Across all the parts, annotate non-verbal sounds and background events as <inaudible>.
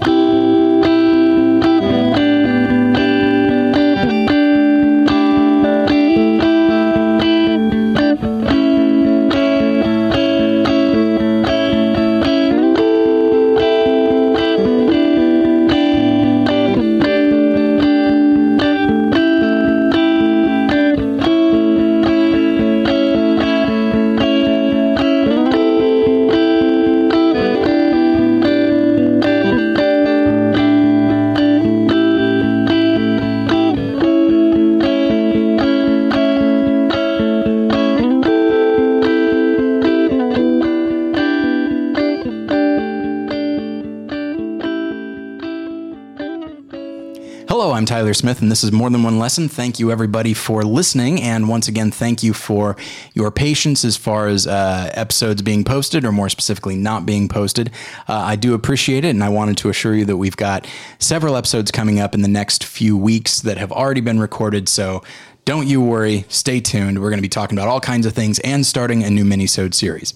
Hello, Tyler Smith, and this is More Than One Lesson. Thank you, everybody, for listening. And once again, thank you for your patience as far as uh, episodes being posted, or more specifically, not being posted. Uh, I do appreciate it, and I wanted to assure you that we've got several episodes coming up in the next few weeks that have already been recorded. So don't you worry. Stay tuned. We're going to be talking about all kinds of things and starting a new mini-sode series.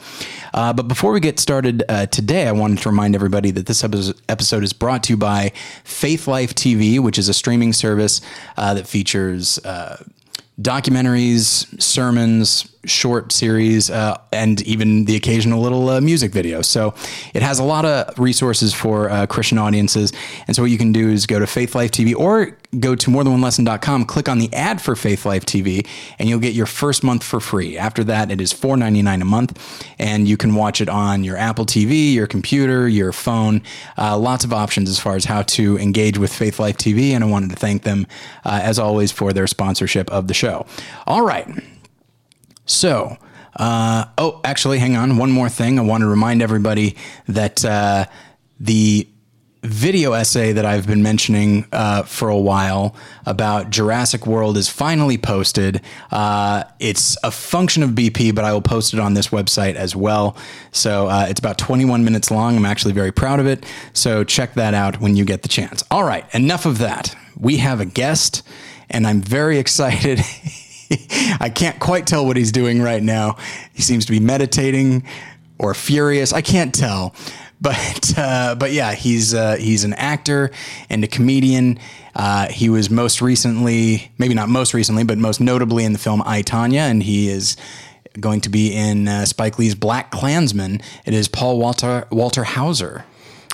Uh, but before we get started uh, today, I wanted to remind everybody that this episode is brought to you by Faithlife TV, which is a streaming service uh, that features uh, documentaries, sermons, short series, uh, and even the occasional little uh, music video. So it has a lot of resources for uh, Christian audiences. And so what you can do is go to Faithlife TV or go to morethanonelesson.com, click on the ad for Faithlife TV, and you'll get your first month for free. After that, it is $4.99 a month, and you can watch it on your Apple TV, your computer, your phone. Uh, lots of options as far as how to engage with Faithlife TV, and I wanted to thank them, uh, as always, for their sponsorship of the show. All right. So, uh, oh, actually, hang on. One more thing. I want to remind everybody that uh, the video essay that I've been mentioning uh, for a while about Jurassic World is finally posted. Uh, it's a function of BP, but I will post it on this website as well. So uh, it's about 21 minutes long. I'm actually very proud of it. So check that out when you get the chance. All right, enough of that. We have a guest, and I'm very <laughs> excited. <laughs> I can't quite tell what he's doing right now. He seems to be meditating or furious. I can't tell. <laughs> But uh, but yeah, he's uh, he's an actor and a comedian. Uh, he was most recently, maybe not most recently, but most notably in the film I Tonya, and he is going to be in uh, Spike Lee's Black Klansman. It is Paul Walter Walter Hauser.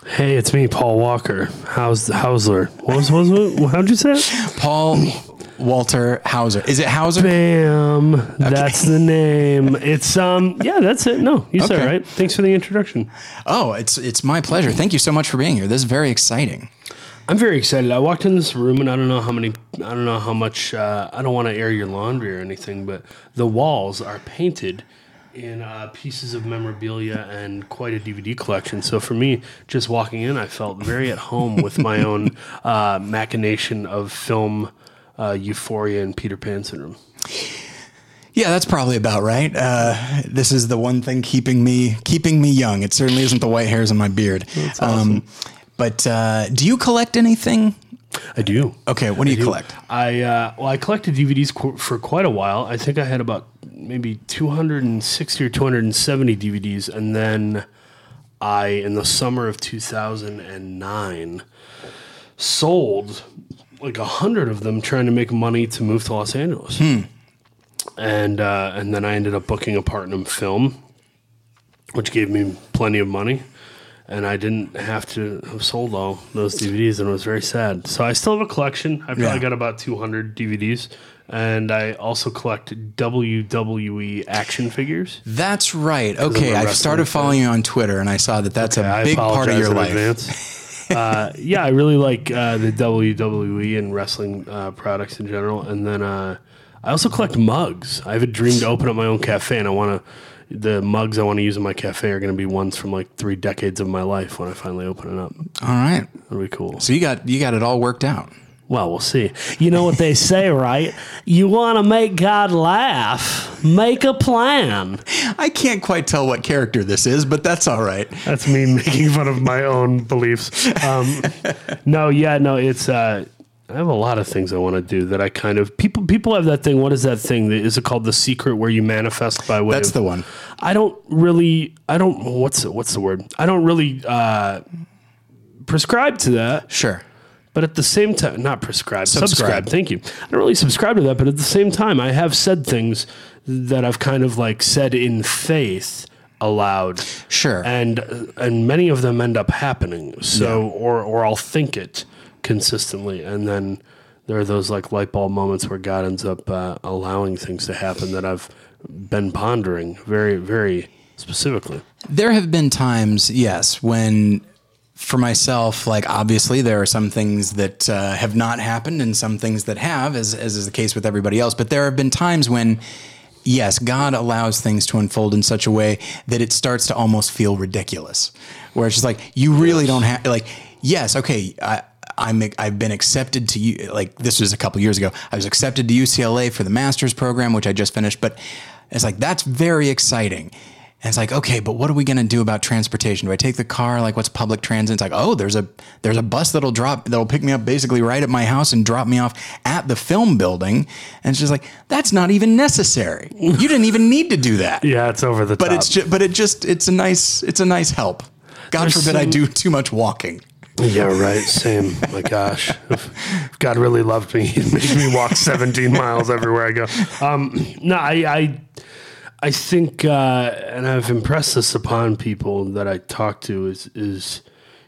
Hey, it's me, Paul Walker. How's Hausler? What was, what was how'd you say it? Paul Walter Hauser. Is it Hauser? Bam. That's the name. It's um yeah, that's it. No, you said Okay. it right. Thanks for the introduction. Oh, it's it's my pleasure. Thank you so much for being here. This is very exciting. I'm very excited. I walked in this room and I don't know how many I don't know how much uh, I don't want to air your laundry or anything, but the walls are painted in uh, pieces of memorabilia and quite a DVD collection. So for me, just walking in, I felt very at home with my <laughs> own uh, machination of film uh, euphoria and Peter Pan syndrome. Yeah, that's probably about right. Uh, this is the one thing keeping me keeping me young. It certainly isn't the white hairs on my beard. Um, but uh, do you collect anything? I do. Okay, what do you collect? I uh, well, I collected DVDs qu- for quite a while. I think I had about maybe 260 or 270 DVDs, and then I, in the summer of 2009, sold like a hundred of them, trying to make money to move to Los Angeles. And uh, and then I ended up booking a part in film, which gave me plenty of money. And I didn't have to have sold all those DVDs, and it was very sad. So I still have a collection. I probably Yeah. got about 200 DVDs, and I also collect WWE action figures. That's right. Okay, wrestling started following you on Twitter, and I saw that that's a big part of your in life. <laughs> uh, yeah, I really like uh, the WWE and wrestling uh, products in general, and then uh, I also collect mugs. I have a dream to open up my own cafe, and I want to. The mugs I want to use in my cafe are going to be ones from like three decades of my life when I finally open it up. All right. That'll be cool. So you got you got it all worked out. Well, we'll see. You know what they say, <laughs> right? You want to make God laugh, make a plan. I can't quite tell what character this is, but that's all right. That's me <laughs> making fun of my own beliefs. Um, <laughs> no, yeah, no, it's. Uh, I have a lot of things I want to do that I kind of people people have that thing. What is that thing? Is it called the secret where you manifest by way? That's of, the one. I don't really. I don't. What's the, what's the word? I don't really uh, prescribe to that. Sure. But at the same time, not prescribe, Subscribe. subscribe. Thank you. I don't really subscribe to that, but at the same time, I have said things that I've kind of like said in faith aloud, Sure. and and many of them end up happening. So, or or I'll think it consistently, and then there are those like light bulb moments where God ends up uh, allowing things to happen that I've been pondering very very specifically. There have been times, yes, when for myself, like obviously there are some things that uh, have not happened and some things that have, as, as is the case with everybody else. But there have been times when, yes, God allows things to unfold in such a way that it starts to almost feel ridiculous, where it's just like, you really don't have, like, yes, okay, I, I'm, I've been accepted to you. Like this was a couple years ago. I was accepted to UCLA for the master's program, which I just finished. But it's like that's very exciting. And it's like, okay, but what are we going to do about transportation? Do I take the car? Like, what's public transit? It's like, oh, there's a there's a bus that'll drop that'll pick me up basically right at my house and drop me off at the film building. And it's just like that's not even necessary. You didn't even need to do that. Yeah, it's over the But top. it's just, but it just it's a nice it's a nice help. God There's forbid I do too much walking. Yeah, right. Same. My gosh, if <laughs> if God really loved me, He'd make me walk 17 miles everywhere I go. Um, no, I, I, I think, uh, and I've impressed this upon people that I talk to is is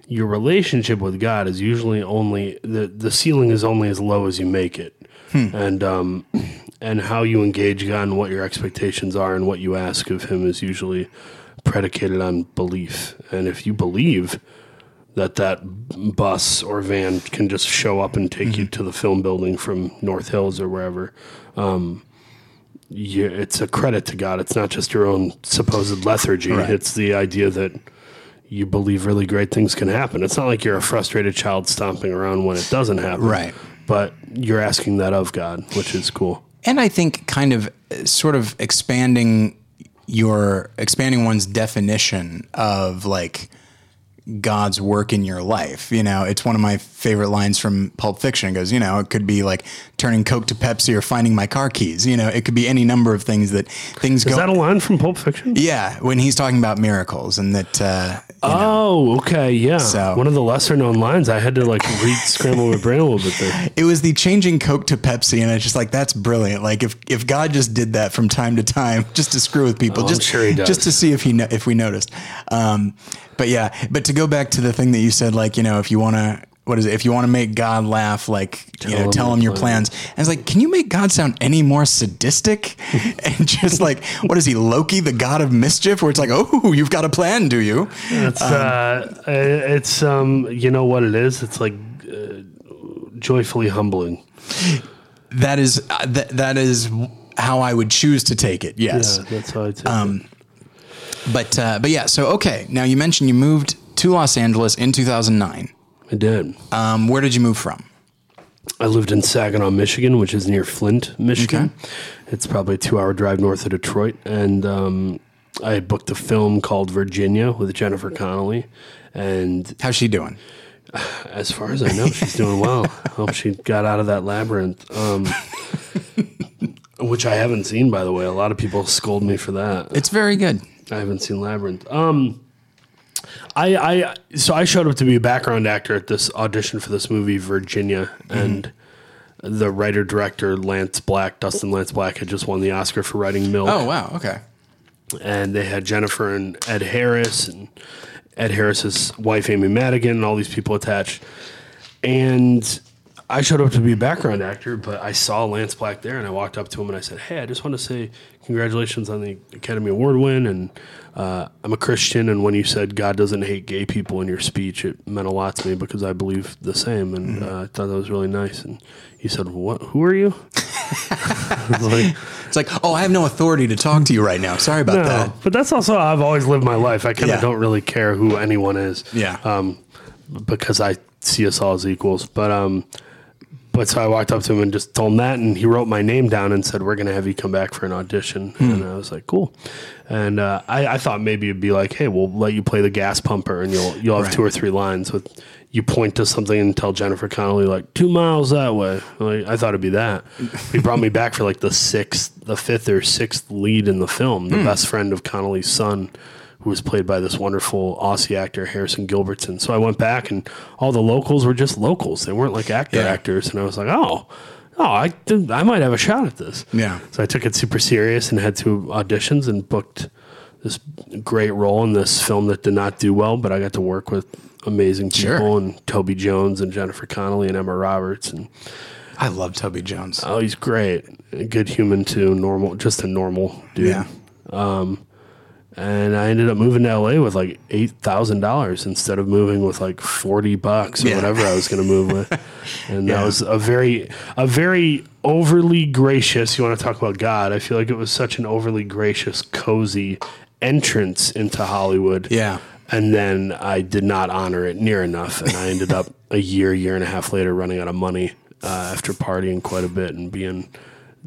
your relationship with God is usually only the the ceiling is only as low as you make it, and um, and how you engage God and what your expectations are and what you ask of Him is usually predicated on belief. And if you believe that that bus or van can just show up and take you to the film building from North Hills or wherever. Um, you, it's a credit to God. It's not just your own supposed lethargy. Right. It's the idea that you believe really great things can happen. It's not like you're a frustrated child stomping around when it doesn't happen. Right. But you're asking that of God, which is cool. and I think kind of sort of expanding your expanding one's definition of like God's work in your life. You know, it's one of my favorite lines from Pulp Fiction. It goes, you know, it could be like turning Coke to Pepsi or finding my car keys. You know, it could be any number of things that things Is go. Is that a line from Pulp Fiction? yeah, when he's talking about miracles and that. Uh, you know, Oh, okay, yeah. So- One of the lesser known lines. I had to like re scramble my brain a little bit there. it was the changing Coke to Pepsi, and it's just like that's brilliant. Like if if God just did that from time to time, <laughs> just to screw with people, Oh, just sure just to see if he no- if we noticed. Um, but yeah, but to go back to the thing that you said, like you know, if you want to. What is it? If you want to make God laugh, like you know, him tell him your plans. plans. And it's like, can you make God sound any more sadistic? <laughs> and just like, what is he, Loki, the god of mischief? Where it's like, oh, you've got a plan, do you? It's uh, it's um, you know what it is. It's like uh, joyfully humbling. That is uh, that that is how I would choose to take it. Yes. Yeah, that's how I take Um, it. But uh, but yeah, so okay. Now you mentioned you moved to Los Angeles in 2009. I did. Um, where did you move from? I lived in Saginaw, Michigan, which is near Flint, Michigan. It's probably a two-hour drive north of Detroit, and um, I had booked a film called Virginia with Jennifer Connelly, and How's she doing? <sighs> as far as I know, she's doing well. I <laughs> hope she got out of that labyrinth. Um, <laughs> which I haven't seen, by the way. A lot of people scold me for that. It's very good. I haven't seen Labyrinth. Um, I, I so I showed up to be a background actor at this audition for this movie, Virginia, and the writer director Lance Black, Dustin Lance Black, had just won the Oscar for writing Milk, Oh wow. Okay. and they had Jennifer and Ed Harris and Ed Harris's wife Amy Madigan and all these people attached, and. I showed up to be a background actor, but I saw Lance Black there, and I walked up to him and I said, "Hey, I just want to say congratulations on the Academy Award win, and uh, I'm a Christian, and when you said God doesn't hate gay people in your speech, it meant a lot to me because I believe the same, and uh, I thought that was really nice." And he said, "What? Who are you?" <laughs> Like, It's like, oh, I have no authority to talk to you right now. Sorry about no, that. but that's also how I've always lived my life. I kind of Yeah. don't really care who anyone is. Yeah. Um, because I see us all as equals. But um, but so I walked up to him and just told him that, and he wrote my name down and said, "We're gonna have you come back for an audition." Hmm. And I was like, "Cool." And uh, I, I thought maybe it'd be like, "Hey, we'll let you play the gas pumper, and you'll you'll have Right. two or three lines with." You point to something and tell Jennifer Connelly like two miles that way. Like, I thought it'd be that. <laughs> He brought me back for like the sixth, the fifth or sixth lead in the film. The best friend of Connelly's son, who was played by this wonderful Aussie actor Harrison Gilbertson. So I went back, and all the locals were just locals. They weren't like actor Yeah. actors, and I was like, oh. Oh, I, did- I might have a shot at this. Yeah. So I took it super serious and had two auditions and booked this great role in this film that did not do well, but I got to work with amazing people Sure. and Toby Jones and Jennifer Connelly and Emma Roberts and I love Toby Jones. oh, he's great, a good human too, normal, just a normal dude. yeah. Um, And I ended up moving to LA with like eight thousand dollars instead of moving with like forty bucks or Yeah. whatever I was going to move with. <laughs> And that was a very, a very overly gracious. You want to talk about God? I feel like it was such an overly gracious, cozy entrance into Hollywood. Yeah. And then I did not honor it near enough, and I ended up <laughs> a year, year and a half later running out of money uh, after partying quite a bit and being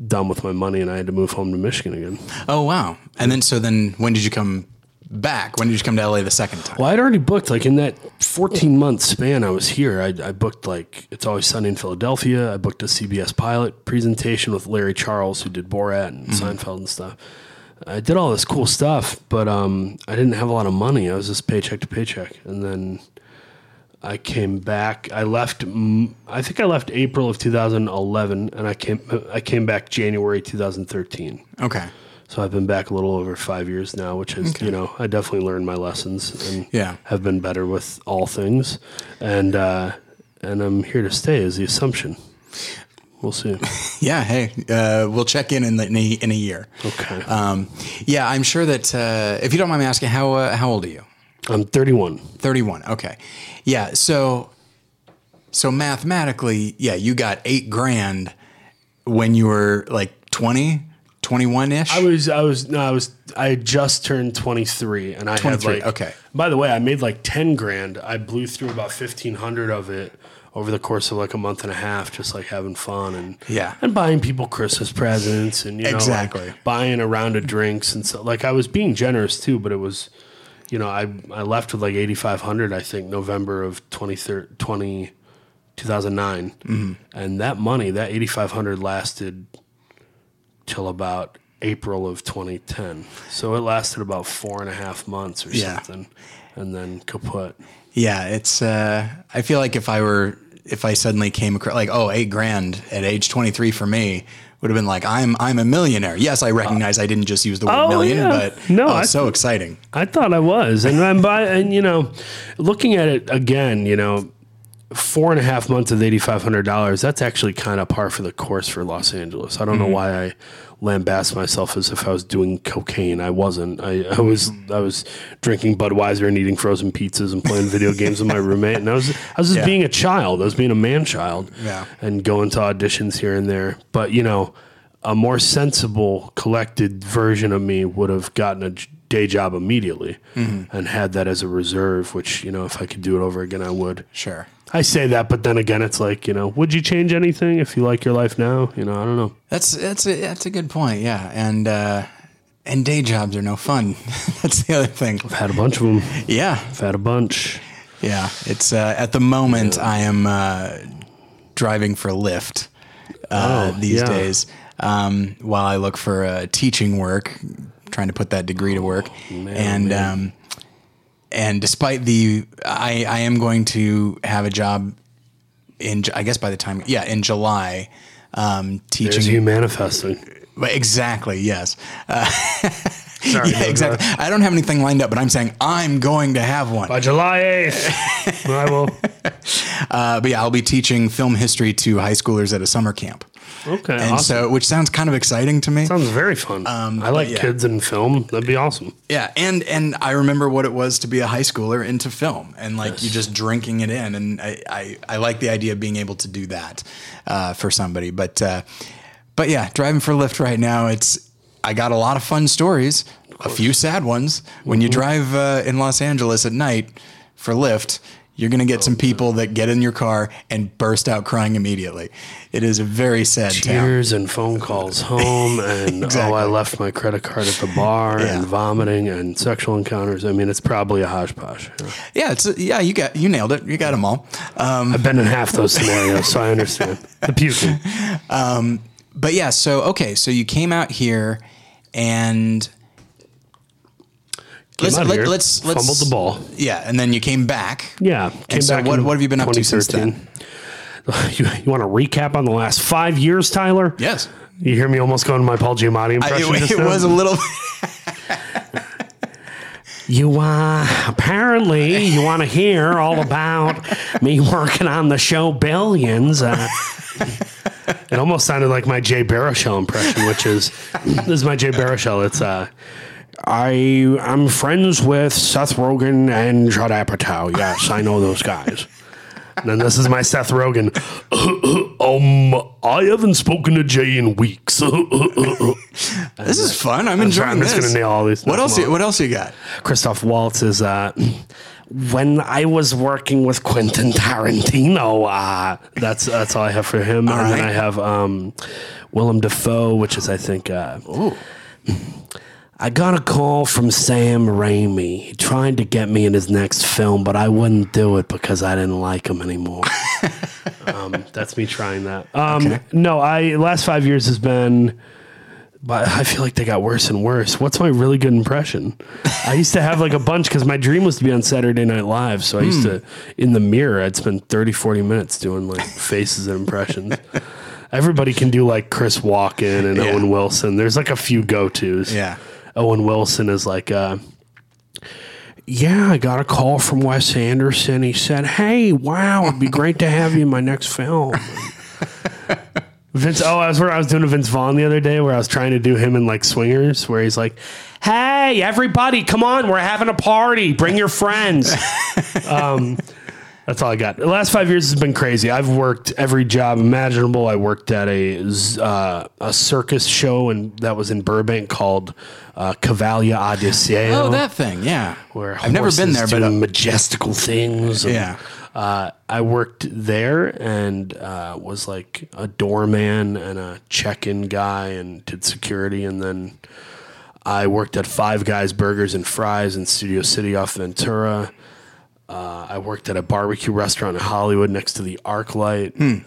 done with my money, and I had to move home to Michigan again. Oh wow. And then so then when did you come back? When did you come to LA the second time? Well, I'd already booked like in that 14 month span I was here. I, I booked like It's Always Sunny in Philadelphia. I booked a CBS pilot presentation with Larry Charles, who did Borat and Seinfeld and stuff. I did all this cool stuff, but um, I didn't have a lot of money. I was just paycheck to paycheck, and then I came back. I left. I think I left April of 2011, and I came. I came back January 2013. Okay. So I've been back a little over five years now, which is, you know, I definitely learned my lessons and Yeah. have been better with all things. And, uh, and I'm here to stay is the assumption. We'll see. <laughs> Yeah. Hey, uh, we'll check in in, the, in, a, in a year. Okay. Um, yeah, I'm sure that uh, if you don't mind me asking, how uh, how old are you? I'm 31. 31. Okay. Yeah. So, so mathematically, yeah, you got eight grand when you were like 20, 21 ish. I was, I was, no, I was, I just turned 23 and I had 23, like, okay. By the way, I made like 10 grand. I blew through about 1500 of it over the course of like a month and a half, just like having fun and, Yeah. and buying people Christmas presents and, you know, like, Exactly. buying a round of drinks. And so like I was being generous too, but it was, you know, I, I left with like 8,500, I think November of 20, 20 2009. Mm-hmm. And that money, that 8,500 lasted till about April of 2010. So it lasted about four and a half months or Yeah. something, and then kaput. yeah. It's, uh, I feel like if I were, if I suddenly came across like, oh, eight grand at age 23 for me would have been like, I'm, I'm a millionaire. Yes, I recognize I didn't just use the word Oh, million, yeah. but No, oh, I- so exciting. I thought I was, and I'm by, and you know, looking at it again, you know, four and a half months of eighty five hundred dollars. That's actually kind of par for the course for Los Angeles. I don't know mm-hmm. why I lambast myself as if I was doing cocaine. I wasn't. I, I was. Mm-hmm. I was drinking Budweiser and eating frozen pizzas and playing video <laughs> games with my roommate. And I was. I was just Yeah. being a child. I was being a man child. Yeah. And going to auditions here and there. But you know, a more sensible, collected version of me would have gotten a day job immediately mm-hmm. and had that as a reserve. Which you know, if I could do it over again, I would. Sure. I say that, but then again, it's like you know, would you change anything if you like your life now? You know, I don't know. That's that's a that's a good point. Yeah, and uh, and day jobs are no fun. <laughs> that's the other thing. I've had a bunch of them. Yeah, I've had a bunch. yeah. It's uh, at the moment I am uh, driving for Lyft uh, Oh, these yeah. days um, while I look for uh, teaching work, trying to put that degree to work. man, and man. um, and despite the, I I am going to have a job in I guess by the time yeah in July. Um, teaching There's you manifesting. Exactly, yes. Uh, <laughs> Sorry, yeah, exactly. I don't have anything lined up, but I'm saying I'm going to have one. By July eighth, I will. <laughs> Uh, but yeah, I'll be teaching film history to high schoolers at a summer camp. Okay, And awesome. so, which sounds kind of exciting to me. Sounds very fun. I like Um, yeah. kids in film. That'd be awesome. Yeah, and and I remember what it was to be a high schooler into film, and like you just drinking it in, and I, I I like the idea of being able to do that uh, for somebody. But uh, but yeah, driving for Lyft right now, it's I got a lot of fun stories, a few sad ones. When Mm-hmm. you drive uh, in Los Angeles at night for Lyft. You're gonna get some people that get in your car and burst out crying immediately. It is a very sad town. Tears and phone calls home, <laughs> and Exactly. oh, I left my credit card at the bar, Yeah. and vomiting and sexual encounters. I mean, it's probably a hodgepodge. Yeah. Yeah, it's yeah. You got you nailed it. You got them all. Um, I've been in half those scenarios, so I understand <laughs> the puking. but yeah, so okay, so you came out here, and Let's let, here, let's let's fumbled the ball. Yeah, and then you came back. Yeah. Came so back what- what have you been up to since 2013. <laughs> You, you want a recap on the last five years, Tyler? Yes, You hear me almost going to my Paul Giamatti I, impression. it, just it was a little. <laughs> You uh apparently you want to hear all about me working on the show Billions. Uh, it almost sounded like my Jay Baruchel impression, which is <laughs> this is my Jay Baruchel. It's uh I I'm friends with Seth Rogen and Judd Apatow. Yes, I know those guys. And then this is my Seth Rogen. <coughs> um, I haven't spoken to Jay in weeks. <laughs> This is fun. I'm enjoying I'm just this. gonna nail all these. What else? You, what else you got? Christoph Waltz is uh, when I was working with Quentin Tarantino. Uh, that's that's all I have for him. and then. I have um, Willem Dafoe, which is I think. Uh, I got a call from Sam Raimi. Tried to get me in his next film, but I wouldn't do it because I didn't like him anymore. <laughs> um, that's me trying that. Um, Okay. No, I last five years has been but I feel like they got worse and worse. What's my really good impression? I used to have like a bunch because my dream was to be on Saturday Night Live. So I used to, in the mirror, I'd spend 30, 40 minutes doing like faces and impressions. <laughs> Everybody can do like Chris Walken and Yeah. Owen Wilson. There's like a few go tos. Yeah. Owen Wilson is like, uh, yeah, I got a call from Wes Anderson. He said, hey, wow, it'd be great to have you in my next film. <laughs> Vince, oh, I was where I was doing a Vince Vaughn the other day where I was trying to do him in like swingers, where he's like, "Hey, everybody, come on, we're having a party. Bring your friends." <laughs> um, that's all I got. The last five years has been crazy. I've worked every job imaginable. I worked at a uh, a circus show, and that was in Burbank called uh, Cavalia Odisseo. Oh, that thing. Yeah. where I've never been there, but uh, majestical things. and, Yeah. uh, I worked there and uh, was like a doorman and a check-in guy and did security, and then I worked at Five Guys Burgers and Fries in Studio City off Ventura. Uh, I worked at a barbecue restaurant in Hollywood next to the arc ArcLight.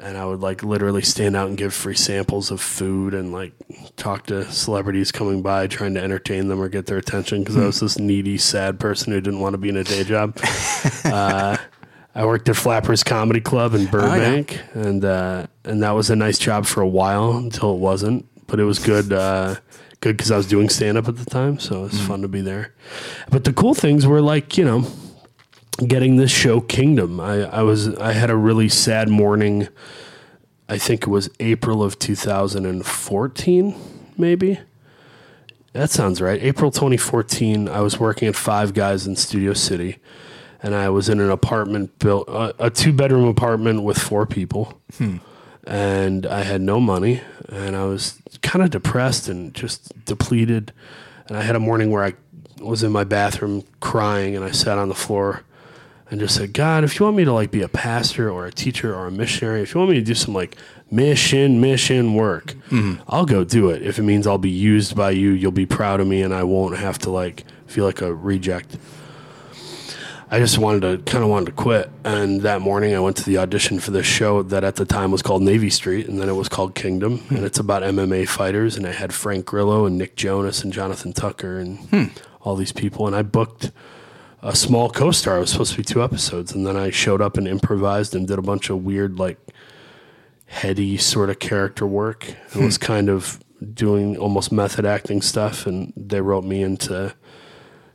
And I would like literally stand out and give free samples of food and like talk to celebrities coming by trying to entertain them or get their attention because I was this needy, sad person who didn't want to be in a day job. <laughs> uh, I worked at Flappers Comedy Club in Burbank, and uh, and that was a nice job for a while until it wasn't. But it was good, uh, good because I was doing stand up at the time, so it was fun to be there. But the cool things were like you know getting this show Kingdom. I, I was I had a really sad morning. I think it was April of 2014, maybe. That sounds right. April 2014. I was working at Five Guys in Studio City, and I was in an apartment built a, a two bedroom apartment with four people, hmm. and I had no money, and I was kind of depressed and just depleted. And I had a morning where I was in my bathroom crying, and I sat on the floor and just said, God, if you want me to like be a pastor or a teacher or a missionary, if you want me to do some like mission, mission work, mm-hmm. I'll go do it. If it means I'll be used by you, you'll be proud of me and I won't have to like feel like a reject. I just wanted to kind of wanted to quit. And that morning I went to the audition for this show that at the time was called Navy Street and then it was called Kingdom. Hmm. And it's about MMA fighters. And I had Frank Grillo and Nick Jonas and Jonathan Tucker and hmm. all these people. And I booked a small co-star. It was supposed to be two episodes, and then I showed up and improvised and did a bunch of weird, like heady sort of character work. It was hmm. kind of doing almost method acting stuff, and they wrote me into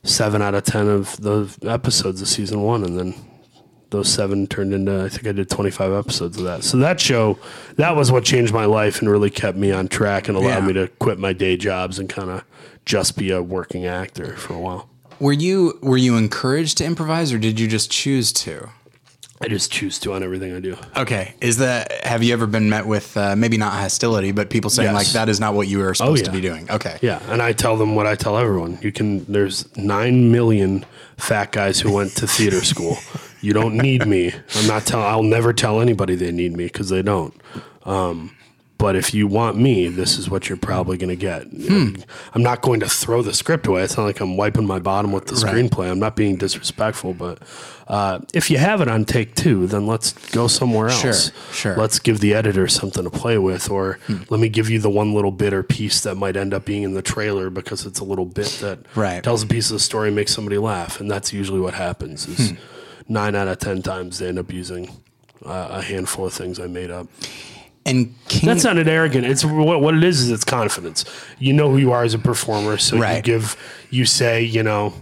seven out of ten of the episodes of season one, and then those seven turned into I think I did twenty five episodes of that. So that show, that was what changed my life and really kept me on track and allowed Yeah. me to quit my day jobs and kind of just be a working actor for a while. Were you were you encouraged to improvise, or did you just choose to? I just choose to on everything I do. Okay, is that have you ever been met with uh, maybe not hostility, but people saying Yes. like that is not what you were supposed to yeah. be doing? Okay, Yeah, and I tell them what I tell everyone. You can. There's nine million fat guys who went to theater <laughs> school. You don't need me. I'm not telling. I'll never tell anybody they need me because they don't. Um, But if you want me, this is what you're probably going to get. I'm not going to throw the script away. It's not like I'm wiping my bottom with the Right. screenplay. I'm not being disrespectful, but uh, if you have it on take two, then let's go somewhere else. Sure, sure. Let's give the editor something to play with, or let me give you the one little bit or piece that might end up being in the trailer because it's a little bit that Right. tells a piece of the story, and makes somebody laugh, and that's usually what happens. Is nine out of ten times they end up using uh, a handful of things I made up. And King, That's not an arrogant. It's what, what it is. Is it's confidence. You know who you are as a performer, so you give. You say, you know,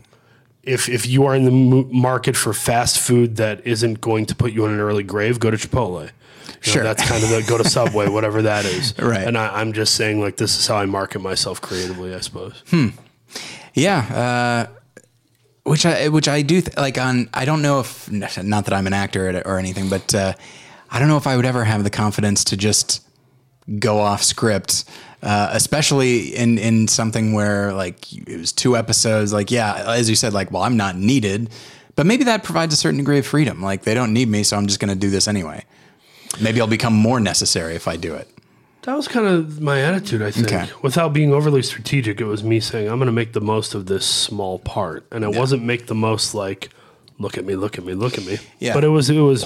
if if you are in the market for fast food that isn't going to put you in an early grave, go to Chipotle. You know, Sure. that's kind of the go to Subway, whatever that is. <laughs> Right. And I, I'm just saying, like, this is how I market myself creatively, I suppose. Hmm. yeah, uh, which I which I do th- like on. I don't know if not that I'm an actor or- or anything, but uh, I don't know if I would ever have the confidence to just go off script, uh, especially in in something where like it was two episodes. Like yeah, as you said, like well I'm not needed, but maybe that provides a certain degree of freedom. Like they don't need me, so I'm just going to do this anyway. Maybe I'll become more necessary if I do it. That was kind of my attitude, I think. Okay. Without being overly strategic, it was me saying, I'm going to make the most of this small part. And it wasn't make the most like, look at me, look at me, look at me. Yeah. But it was it was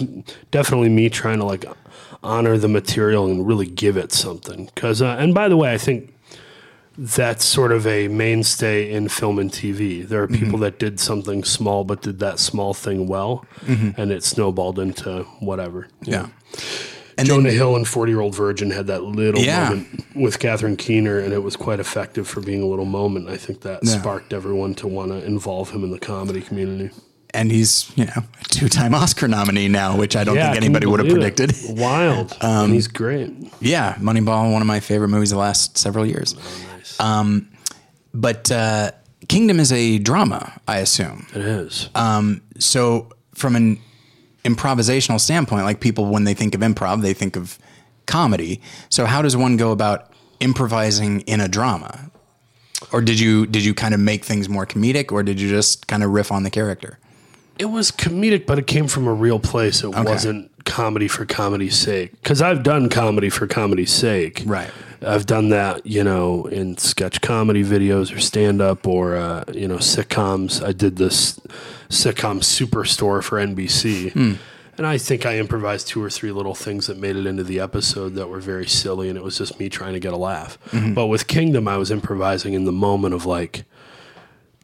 definitely me trying to like honor the material and really give it something. Cuz uh, and by the way, I think that's sort of a mainstay in film and TV. There are people that did something small but did that small thing well and it snowballed into whatever. Yeah. And Jonah then, Hill and Forty Year Old Virgin had that little Yeah. moment with Catherine Keener, and it was quite effective for being a little moment. I think that Yeah. sparked everyone to want to involve him in the comedy community. And he's you know a two time Oscar nominee now, which I don't think anybody would have believe it? predicted. <laughs> Um, Wild, he's great. Yeah, Moneyball, one of my favorite movies the last several years. Nice. But uh, Kingdom is a drama, I assume. it is. Um, so from an improvisational standpoint, like people when they think of improv, they think of comedy. So how does one go about improvising in a drama? Or did you did you kind of make things more comedic, or did you just kind of riff on the character? It was comedic, but it came from a real place. It wasn't comedy for comedy's sake. Because I've done comedy for comedy's sake. Right. I've done that, you know, in sketch comedy videos or stand up or, uh, you know, sitcoms. I did this sitcom Superstore for NBC. And I think I improvised two or three little things that made it into the episode that were very silly. And it was just me trying to get a laugh. But with Kingdom, I was improvising in the moment of like,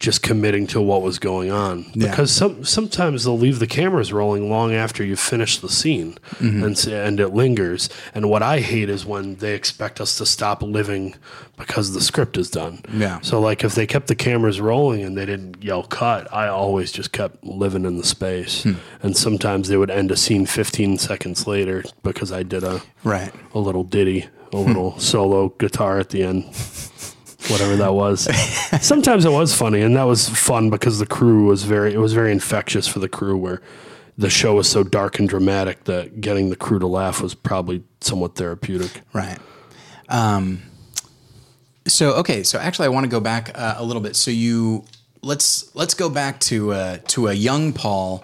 just committing to what was going on Yeah. because some sometimes they'll leave the cameras rolling long after you've finished the scene Mm-hmm. and and it lingers and what I hate is when they expect us to stop living because the script is done Yeah. so like if they kept the cameras rolling and they didn't yell cut I always just kept living in the space Hmm. and sometimes they would end a scene 15 seconds later because I did a Right. a little ditty a little solo guitar at the end <laughs> whatever that was <laughs> sometimes it was funny and that was fun because the crew was very it was very infectious for the crew where the show was so dark and dramatic that getting the crew to laugh was probably somewhat therapeutic Right. Um, so okay, so actually, I want to go back uh, a little bit. So you let's let's go back to uh, to a young Paul.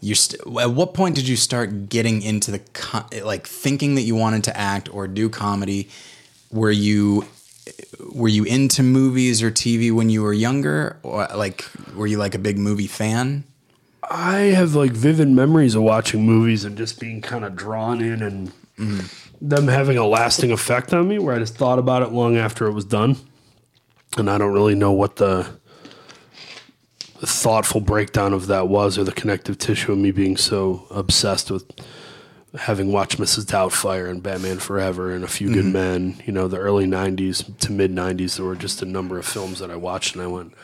You st- at what point did you start getting into the like thinking that you wanted to act or do comedy? Were you were you into movies or TV when you were younger, or like were you like a big movie fan? I have like vivid memories of watching movies and just being kind of drawn in and mm-hmm. them having a lasting effect on me where I just thought about it long after it was done. And I don't really know what the, the thoughtful breakdown of that was or the connective tissue of me being so obsessed with having watched Mrs. Doubtfire and Batman Forever and A Few Good Men, you know, the early 90s to mid 90s, there were just a number of films that I watched and I went,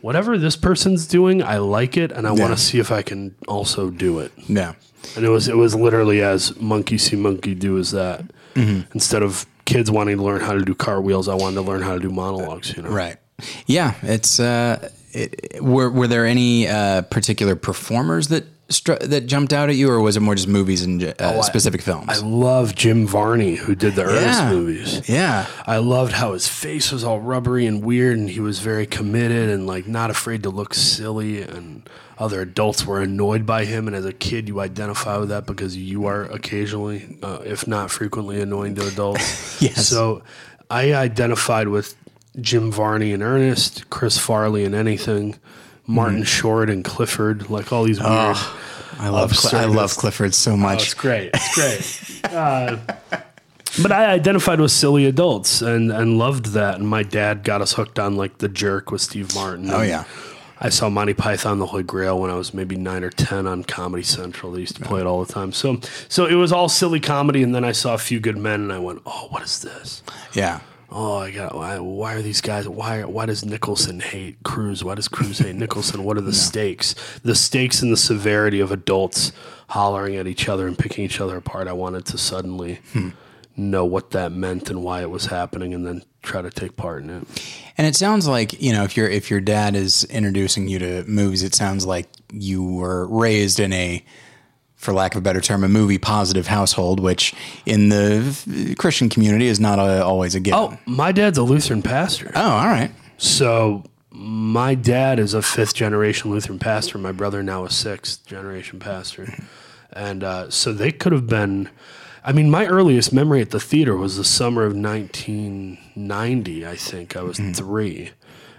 whatever this person's doing, I like it and I Yeah. want to see if I can also do it. Yeah. And it was it was literally as monkey see monkey do as that. Mm-hmm. Instead of kids wanting to learn how to do cartwheels, I wanted to learn how to do monologues, you know. Right. Yeah, it's uh, it, were were there any uh, particular performers that str- that jumped out at you, or was it more just movies and uh, I- specific films? I love Jim Varney who did the Ernest Yeah. movies. yeah, I loved how his face was all rubbery and weird, and he was very committed and like not afraid to look silly. And other adults were annoyed by him, and as a kid, you identify with that because you are occasionally, uh, if not frequently, annoying to adults. <laughs> Yes. So I identified with Jim Varney and Ernest, Chris Farley and anything, Martin Short and Clifford, like all these weird. I love Cl- I love Clifford so Oh, much. it's great. It's great. <laughs> uh, but I identified with silly adults and, and loved that. And my dad got us hooked on like The Jerk with Steve Martin. oh And yeah. I saw Monty Python the Holy Grail when I was maybe nine or ten on Comedy Central. They used to play it all the time. So so it was all silly comedy. And then I saw A Few Good Men, and I went, "Oh, what is this? Yeah. Oh, I got why, why are these guys? Why why does Nicholson hate Cruz? Why does Cruz hate <laughs> Nicholson? What are the stakes? The stakes and the severity of adults hollering at each other and picking each other apart. I wanted to suddenly hmm. know what that meant and why it was happening, and then try to take part in it. And it sounds like you know if your if your dad is introducing you to movies, it sounds like you were raised in a, for lack of a better term, a movie positive household, which in the Christian community is not a, always a given. Oh, my dad's a Lutheran pastor. oh, all right. So my dad is a fifth generation Lutheran pastor. My brother now a sixth generation pastor, and uh, so they could have been. I mean, my earliest memory at the theater was the summer of 1990. I think I was three,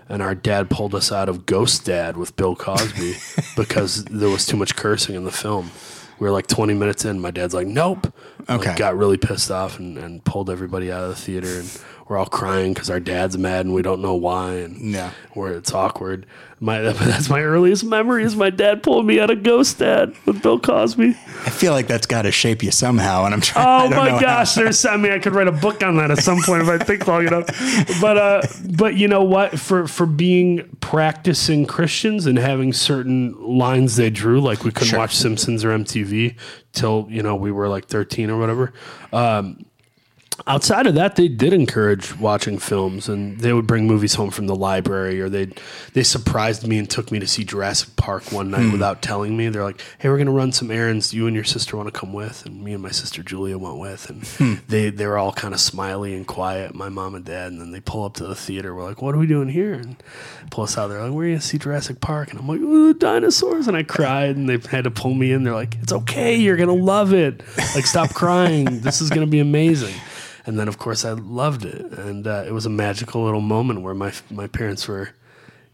and our dad pulled us out of Ghost Dad with Bill Cosby <laughs> because there was too much cursing in the film. We were like 20 minutes in. My dad's like, "Nope." Like, Okay. got really pissed off and, and pulled everybody out of the theater, and we're all crying because our dad's mad and we don't know why, and Yeah. where it's awkward. My <laughs> that's my earliest memory is my dad pulling me out of Ghost Dad with Bill Cosby. I feel like that's got to shape you somehow, and I'm trying. I Oh my how. gosh, there's I mean I could write a book on that at some point if I think long enough. But uh but you know what for for being practicing Christians and having certain lines they drew like we couldn't Sure. watch Simpsons or MTV till you know we were like 13 or whatever. Um outside of that they did encourage watching films and they would bring movies home from the library or they they surprised me and took me to see Jurassic Park one night hmm. without telling me. They're like hey we're going to run some errands. You and your sister want to come with? And me and my sister Julia went with and hmm. they they were all kind of smiley and quiet my mom and dad and then they pull up to the theater. We're like what are we doing here? And pull us out they're like we're going to see Jurassic Park. And I'm like oh the dinosaurs. And I cried and they had to pull me in. They're like it's okay. You're going to love it. Like stop crying. This is going to be amazing and then of course I loved it, and uh, it was a magical little moment where my my parents were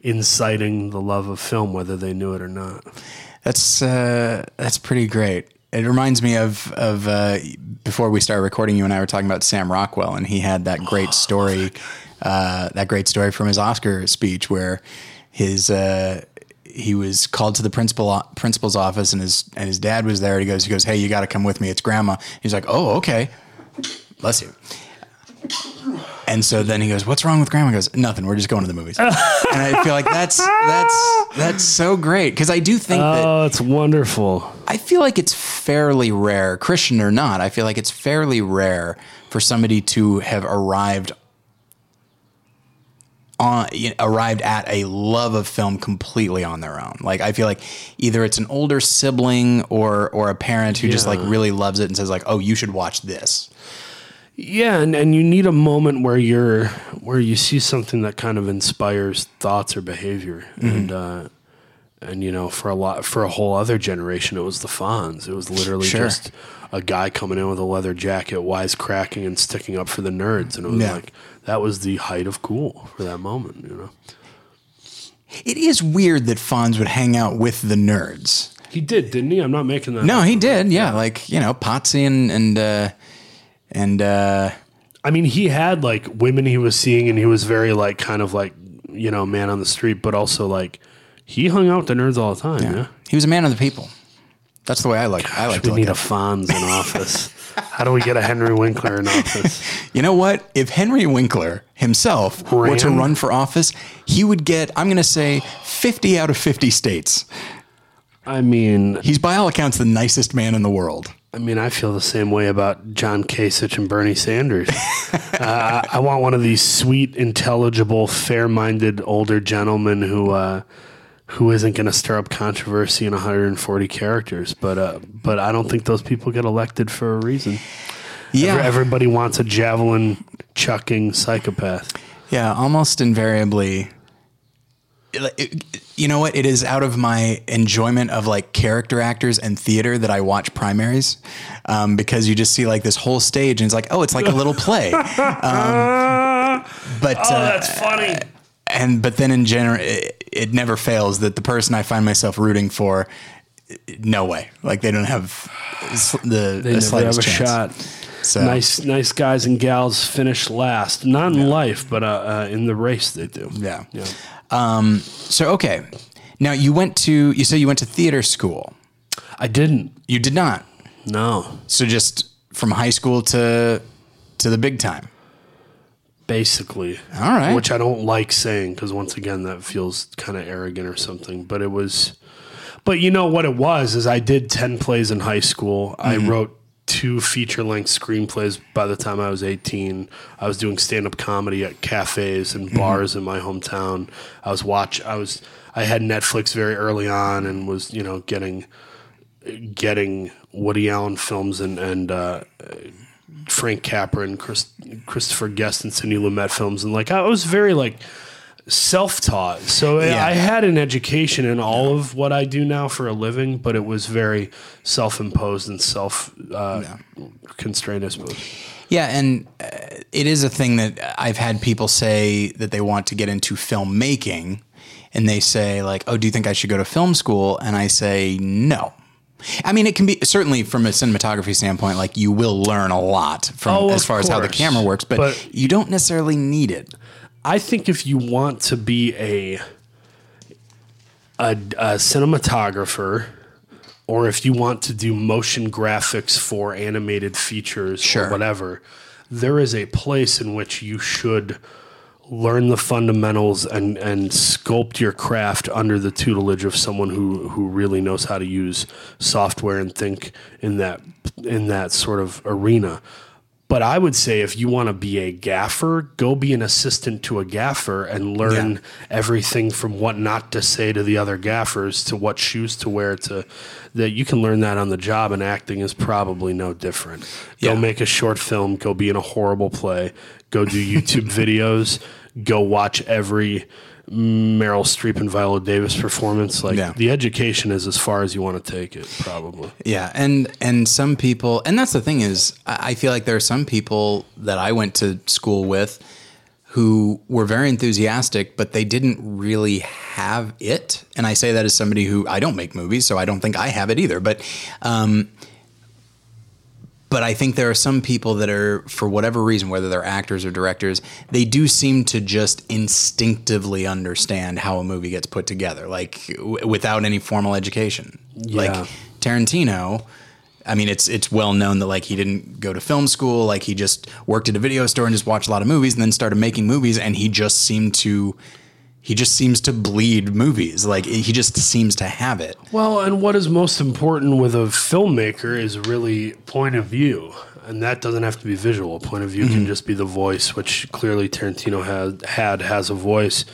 inciting the love of film, whether they knew it or not. That's uh, that's pretty great. It reminds me of of uh, before we started recording. You and I were talking about Sam Rockwell, and he had that great <gasps> story, uh, that great story from his Oscar speech where his uh, he was called to the principal principal's office, and his and his dad was there. He goes, he goes, hey, you got to come with me. It's grandma. He's like, oh, okay, bless you. And so then he goes, "What's wrong with grandma?" He goes, "Nothing. We're just going to the movies." <laughs> and I feel like that's that's that's so great because I do think that Oh, it's wonderful. I feel like it's fairly rare, Christian or not. I feel like it's fairly rare for somebody to have arrived on you know, arrived at a love of film completely on their own. Like I feel like either it's an older sibling or or a parent who just like really loves it and says like, "Oh, you should watch this." Yeah, and, and you need a moment where you're where you see something that kind of inspires thoughts or behavior, and uh, and you know for a lot for a whole other generation, it was the Fonz. It was literally Sure. just a guy coming in with a leather jacket, wisecracking and sticking up for the nerds, and it was Yeah. like that was the height of cool for that moment. You know, It is weird that Fonz would hang out with the nerds. he did, didn't he? I'm not making that. No, he did. Yeah, like you know, Potsy and and uh, and uh, I mean, he had like women he was seeing, and he was very like kind of like you know man on the street, but also like he hung out with the nerds all the time. Yeah, he was a man of the people. That's the way I like. I like we need a. Fonz in <laughs> office. How do we get a Henry Winkler in office? <laughs> You know what? If Henry Winkler himself were to run for office, he would get, I'm going to say, 50 out of 50 states. I mean, He's by all accounts the nicest man in the world. I mean, I feel the same way about John Kasich and Bernie Sanders. <laughs> uh, I want one of these sweet, intelligible, fair-minded older gentlemen who uh, who isn't going to stir up controversy in 140 characters. But uh, but I don't think those people get elected for a reason. Yeah. Every- everybody wants a javelin chucking psychopath. Yeah, almost invariably. It- you know what? It is out of my enjoyment of like character actors and theater that I watch primaries, um, because you just see like this whole stage and it's like, oh, it's like a little play. <laughs> Um, but oh, uh, that's funny. and but then in general, it, it never fails that the person I find myself rooting for, no way, like they don't have the, They the never slightest have a chance. shot. So Nice, nice guys and gals finish last. Not in life, but uh, uh, in the race they do. yeah. Yeah. Um, so okay, now you went to you said you went to theater school. I didn't. You did not. No. So just from high school to to the big time. Basically. All right. Which I don't like saying because once again that feels kind of arrogant or something. But it was. But you know what it was is I did ten plays in high school. I wrote two feature length screenplays by the time I was eighteen. I was doing stand up comedy at cafes and bars in my hometown. I was watch. I was. I had Netflix very early on and was you know getting getting Woody Allen films and and uh, Frank Capra and Chris, Christopher Guest and Sidney Lumet films, and like I was very like self-taught. So Yeah. I had an education in all of what I do now for a living, but it was very self-imposed and self uh, constrained, I suppose. Yeah, and uh, it is a thing that I've had people say that they want to get into filmmaking, and they say like, "Oh, do you think I should go to film school?" And I say no. I mean, it can be certainly from a cinematography standpoint, like you will learn a lot from Oh, as far as how the camera works, but, But- you don't necessarily need it. I think if you want to be a a, a cinematographer, or if you want to do motion graphics for animated features Sure. or whatever, there is a place in which you should learn the fundamentals and and sculpt your craft under the tutelage of someone who who really knows how to use software and think in that in that sort of arena. But I would say if you want to be a gaffer, go be an assistant to a gaffer and learn Yeah. everything from what not to say to the other gaffers to what shoes to wear to that you can learn that on the job and acting is probably no different. Go make a short film, go be in a horrible play, go do YouTube <laughs> videos, go watch every Meryl Streep and Viola Davis performance. Like Yeah. the education is as far as you want to take it, probably. Yeah, and and some people, and that's the thing is, I I feel like there are some people that I went to school with who were very enthusiastic, but they didn't really have it. And I say that as somebody who I don't make movies, so I don't think I have it either. But, um, but I think there are some people that are, for whatever reason, whether they're actors or directors, they do seem to just instinctively understand how a movie gets put together, like w- without any formal education. Yeah. Like Tarantino, I mean, it's it's well known that like he didn't go to film school, like he just worked at a video store and just watched a lot of movies, and then started making movies, and he just seemed to. He just seems to bleed movies. Like he just seems to have it. Well, and what is most important with a filmmaker is really point of view. And that doesn't have to be visual. Point of view Mm-hmm. can just be the voice, which clearly Tarantino had had has a voice.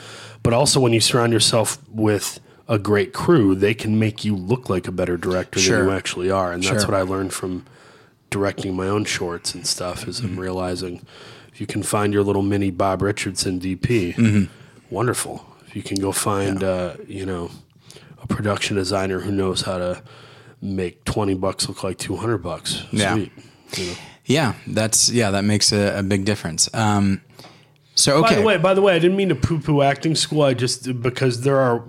But also when you surround yourself with a great crew, they can make you look like a better director Sure. than you actually are. And that's Sure. what I learned from directing my own shorts and stuff is Mm-hmm. I'm realizing if you can find your little mini Bob Richardson DP, Mm-hmm. Wonderful. If you can go find, uh, you know, a production designer who knows how to make 20 bucks look like 200 bucks. Yeah. Sweet. You know? Yeah, that's yeah, that makes a, a big difference. Um, so okay, By the way, by the way, I didn't mean to poo-poo acting school. I just because there are,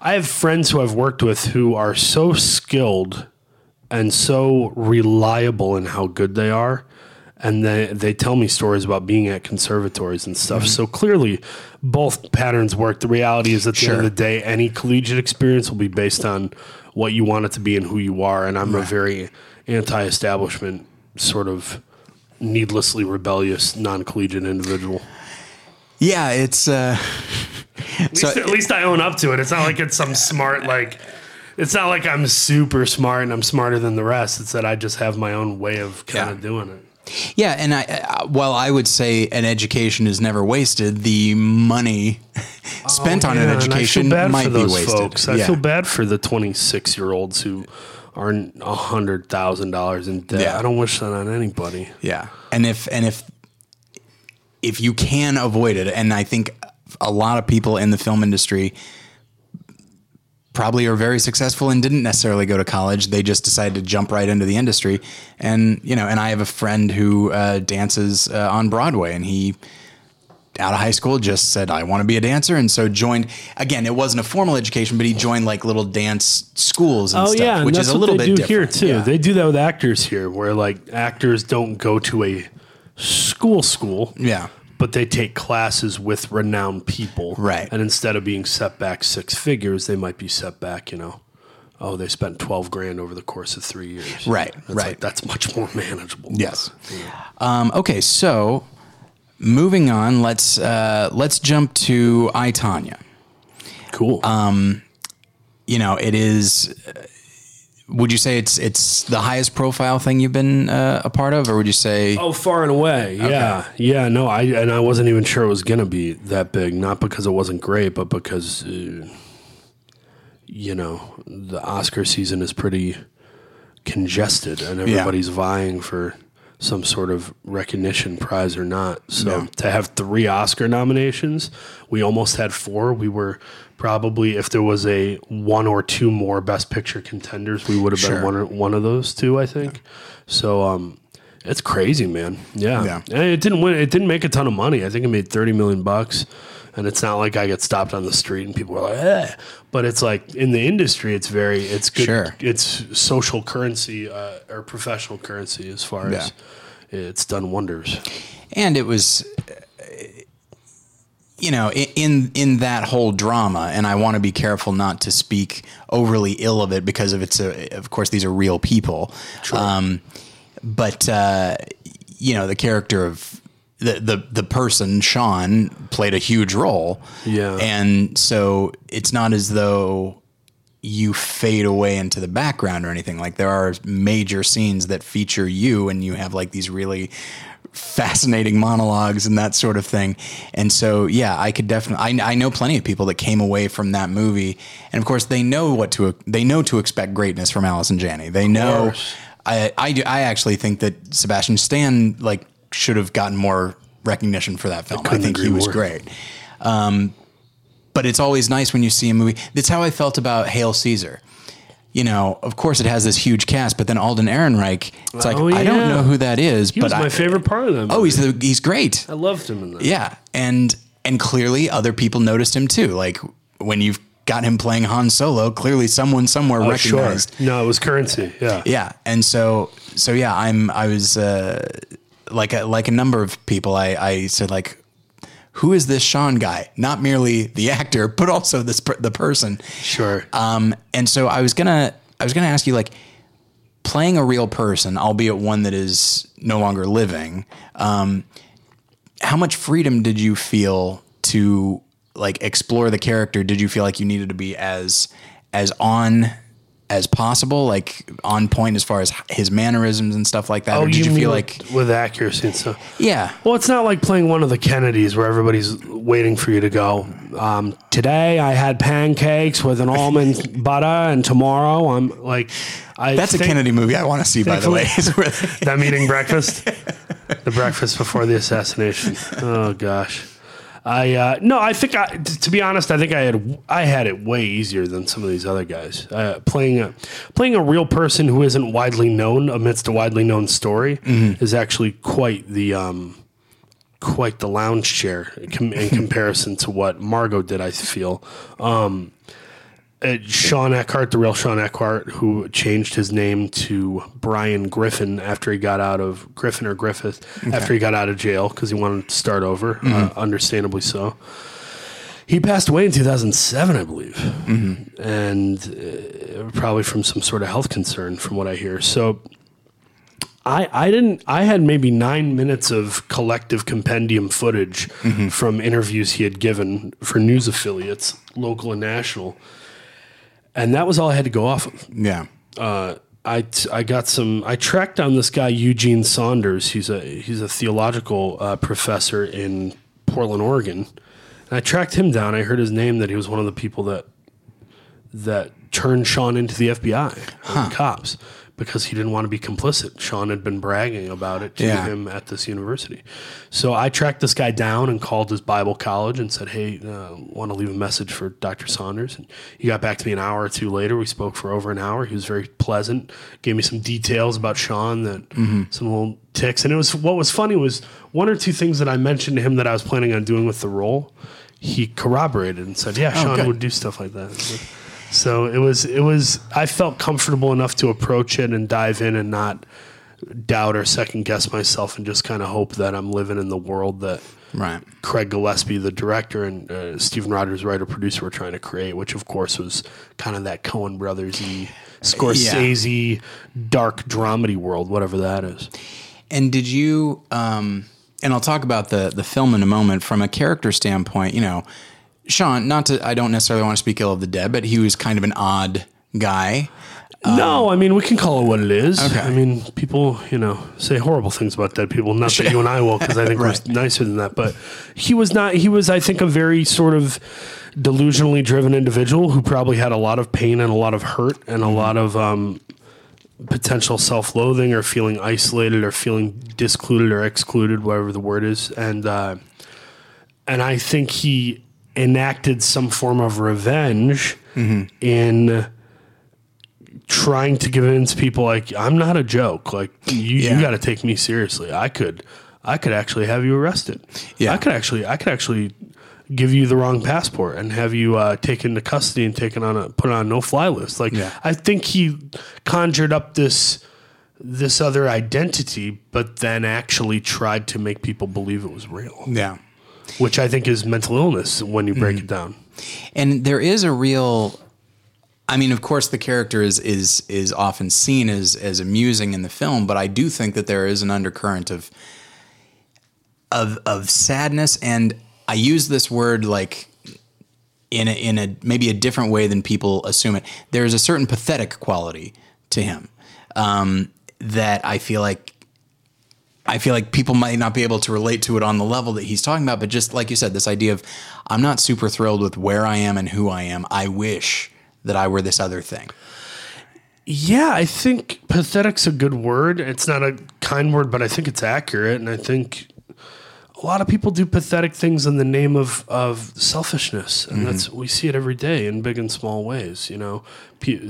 I have friends who I've worked with who are so skilled and so reliable in how good they are, and they they tell me stories about being at conservatories and stuff. So clearly, both patterns work. The reality is, at the end of the day, any collegiate experience will be based on what you want it to be and who you are. And I'm a very anti-establishment sort of needlessly rebellious non-collegiate individual. yeah, it's uh, <laughs> At least, at least I own up to it. It's not like it's some smart like. It's not like I'm super smart and I'm smarter than the rest. It's that I just have my own way of kind Yeah. of doing it. Yeah, and I uh, while I would say an education is never wasted, the money <laughs> spent on Oh, Yeah, an education I feel bad might for be wasted. folks. I yeah. feel bad for the 26 year olds who are a hundred thousand dollars in debt. Yeah. I don't wish that on anybody. Yeah, and if and if if you can avoid it, and I think a lot of people in the film industry probably are very successful and didn't necessarily go to college. They just decided to jump right into the industry. And, you know, and I have a friend who uh, dances uh, on Broadway and he, out of high school, just said, I want to be a dancer. And so joined, again, it wasn't a formal education, but he joined like little dance schools and Oh stuff, yeah, and which is a what little they bit do different. here too. Yeah. They do that with actors here, where like actors don't go to a school school, yeah. But they take classes with renowned people, Right. And instead of being set back six figures, they might be set back, you know. Oh, they spent twelve grand over the course of three years. Right, That's right. like- that's much more manageable. Yes. Um, okay, so moving on, let's uh, let's jump to I Tonya. Cool. Um, You know, it is. Would you say it's it's the highest profile thing you've been uh, a part of, or would you say? Oh, far and away. Yeah. Yeah. No, I and I wasn't even sure it was gonna be that big. Not because it wasn't great, but because uh, you know the Oscar season is pretty congested, and everybody's vying for some sort of recognition prize or not. So Yeah. to have three Oscar nominations, we almost had four. We were probably if there was a one or two more Best Picture contenders, we would have Sure. been one or, one of those two, I think. So um, it's crazy, man. Yeah. Yeah. And it didn't win. It didn't make a ton of money. I think it made thirty million bucks. And it's not like I get stopped on the street and people are like, eh. But it's like in the industry, it's very, it's good. Sure. It's social currency uh, or professional currency as far as it's done wonders. and it was uh, you know in in that whole drama and i want to be careful not to speak overly ill of it because of it's a, of course these are real people um, but uh, you know the character of the, the the person Sean played a huge role Yeah. and so it's not as though you fade away into the background or anything. Like there are major scenes that feature you and you have like these really fascinating monologues and that sort of thing. And so, yeah, I could definitely, I, I know plenty of people that came away from that movie. And of course they know what to, they know to expect greatness from Allison Janney. They know. I, I, do, I actually think that Sebastian Stan like should have gotten more recognition for that film. I, couldn't think he was more. great but it's always nice when you see a movie. That's how I felt about Hail Caesar. You know, of course, it has this huge cast, but then Alden Ehrenreich. It's like Oh, I don't know who that is, He but was my I, favorite part of them. Oh, he's the, he's great. I loved him in that. Yeah, and and clearly other people noticed him too. Like when you've got him playing Han Solo, clearly someone somewhere Oh, sure. recognized. No, it was currency. Yeah. Yeah, and so so yeah, I'm I was uh, like a, like a number of people. I I said like, who is this Sean guy? Not merely the actor, but also this per, the person. Sure. Um, and so I was gonna I was gonna ask you like playing a real person, albeit one that is no longer living. Um, how much freedom did you feel to like explore the character? Did you feel like you needed to be as as on as possible, like on point as far as his mannerisms and stuff like that? or did you, Oh, mean feel like with accuracy and stuff? yeah, Well, it's not like playing one of the Kennedys where everybody's waiting for you to go. Um, today I had pancakes with an almond <laughs> butter, and tomorrow I'm like, I that's a Kennedy movie I want to see. By the way, is where they- Them eating breakfast, the breakfast before the assassination. Oh gosh, I uh, no, I think I, t- to be honest, I think I had I had it way easier than some of these other guys. Uh, playing a playing a real person who isn't widely known amidst a widely known story is actually quite the um, quite the lounge chair in <laughs> comparison to what Margot did. I feel. Um, uh, Sean Eckardt, the real Sean Eckardt, who changed his name to Brian Griffin after he got out of Griffin or Griffith after he got out of jail because he wanted to start over, uh, understandably so. He passed away in 2007, I believe, and uh, probably from some sort of health concern, from what I hear. So I, I didn't I had maybe nine minutes of collective compendium footage from interviews he had given for news affiliates, local and national. And that was all I had to go off of. yeah, Uh, I, t- I got some I tracked down this guy Eugene Saunders. He's a he's a theological uh, professor in Portland, Oregon. And I tracked him down. I heard his name that he was one of the people that that turned Sean into the FBI, and the cops. Because he didn't want to be complicit. Sean had been bragging about it to Yeah. him at this university. So I tracked this guy down and called his Bible college and said, "Hey, uh, want to leave a message for Dr. Saunders?" And he got back to me an hour or two later. We spoke for over an hour. He was very pleasant. Gave me some details about Sean that some little ticks. And it was what was funny was one or two things that I mentioned to him that I was planning on doing with the role. He corroborated and said, "Yeah, Sean good. would do stuff like that." So it was it was I felt comfortable enough to approach it and dive in and not doubt or second guess myself and just kind of hope that I'm living in the world that Right. Craig Gillespie, the director, and uh, Steven Rogers, writer producer, were trying to create, which of course was kind of that Coen Brothers y, Scorsese, dark dramedy world, whatever that is. And did you? Um, and I'll talk about the the film in a moment. From a character standpoint, you know, Sean. Not to. I don't necessarily want to speak ill of the dead, but he was kind of an odd guy. no, I mean we can call it what it is. Okay. I mean people, you know, say horrible things about dead people. Not that you and I will, because I think <laughs> Right. we're nicer than that. But he was not. He was, I think, a very sort of delusionally driven individual who probably had a lot of pain and a lot of hurt and a lot of um, potential self-loathing or feeling isolated or feeling discluded or excluded, whatever the word is. And uh, and I think he enacted some form of revenge in trying to convince people like I'm not a joke. Like you, Yeah. you got to take me seriously. I could, I could actually have you arrested. Yeah. I could actually, I could actually give you the wrong passport and have you uh, taken to custody and taken on a put on a no fly list. Like Yeah. I think he conjured up this this other identity, but then actually tried to make people believe it was real, Yeah. Which I think is mental illness when you Mm-hmm. break it down. And there is a real I mean, of course the character is is is often seen as as amusing in the film, but I do think that there is an undercurrent of of of sadness and I use this word like in a, in a maybe a different way than people assume it. There is a certain pathetic quality to him um, that I feel like I feel like people might not be able to relate to it on the level that he's talking about, but just like you said, this idea of I'm not super thrilled with where I am and who I am. I wish that I were this other thing. Yeah, I think pathetic's a good word. It's not a kind word, but I think it's accurate. And I think a lot of people do pathetic things in the name of, of selfishness. And mm-hmm. that's, we see it every day in big and small ways, you know,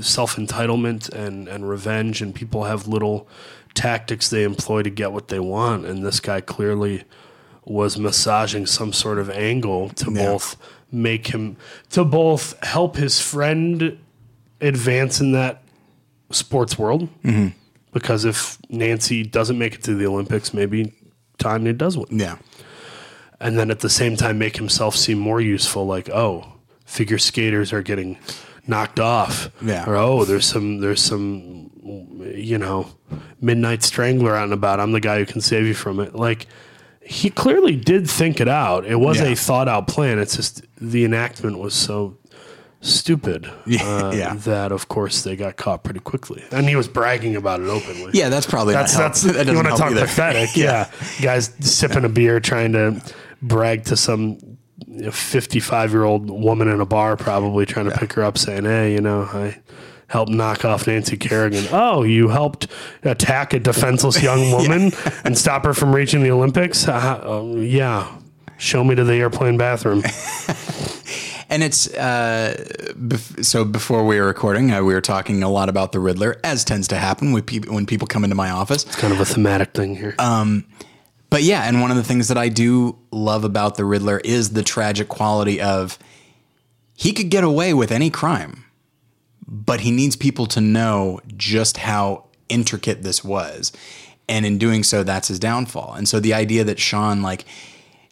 self entitlement and, and revenge. And people have little tactics they employ to get what they want. And this guy clearly was massaging some sort of angle to Yeah. both make him, to both help his friend advance in that sports world. Mm-hmm. Because if Nancy doesn't make it to the Olympics, maybe Tonya does win. Yeah. And then at the same time, make himself seem more useful. Like, oh, figure skaters are getting knocked off. Yeah. Or oh, there's some there's some you know midnight strangler out and about. I'm the guy who can save you from it. Like he clearly did think it out. It was Yeah. a thought out plan. It's just the enactment was so stupid Yeah, uh, yeah. that of course they got caught pretty quickly and he was bragging about it openly Yeah, that's probably that's not that's that you want to talk either. pathetic <laughs> yeah. guys sipping a beer trying to brag to some 55 year old woman in a bar probably trying to pick her up saying hey you know i helped knock off nancy kerrigan. Oh you helped attack a defenseless young <laughs> woman and stop her from reaching the olympics? Uh, um, yeah. Show me to the airplane bathroom. <laughs> And it's uh, bef- so before we were recording, uh, we were talking a lot about the Riddler, as tends to happen with people when people come into my office. It's kind of a thematic thing here. But yeah, and one of the things that I do love about the Riddler is the tragic quality of he could get away with any crime, but he needs people to know just how intricate this was. And in doing so, that's his downfall. And so the idea that Sean, like,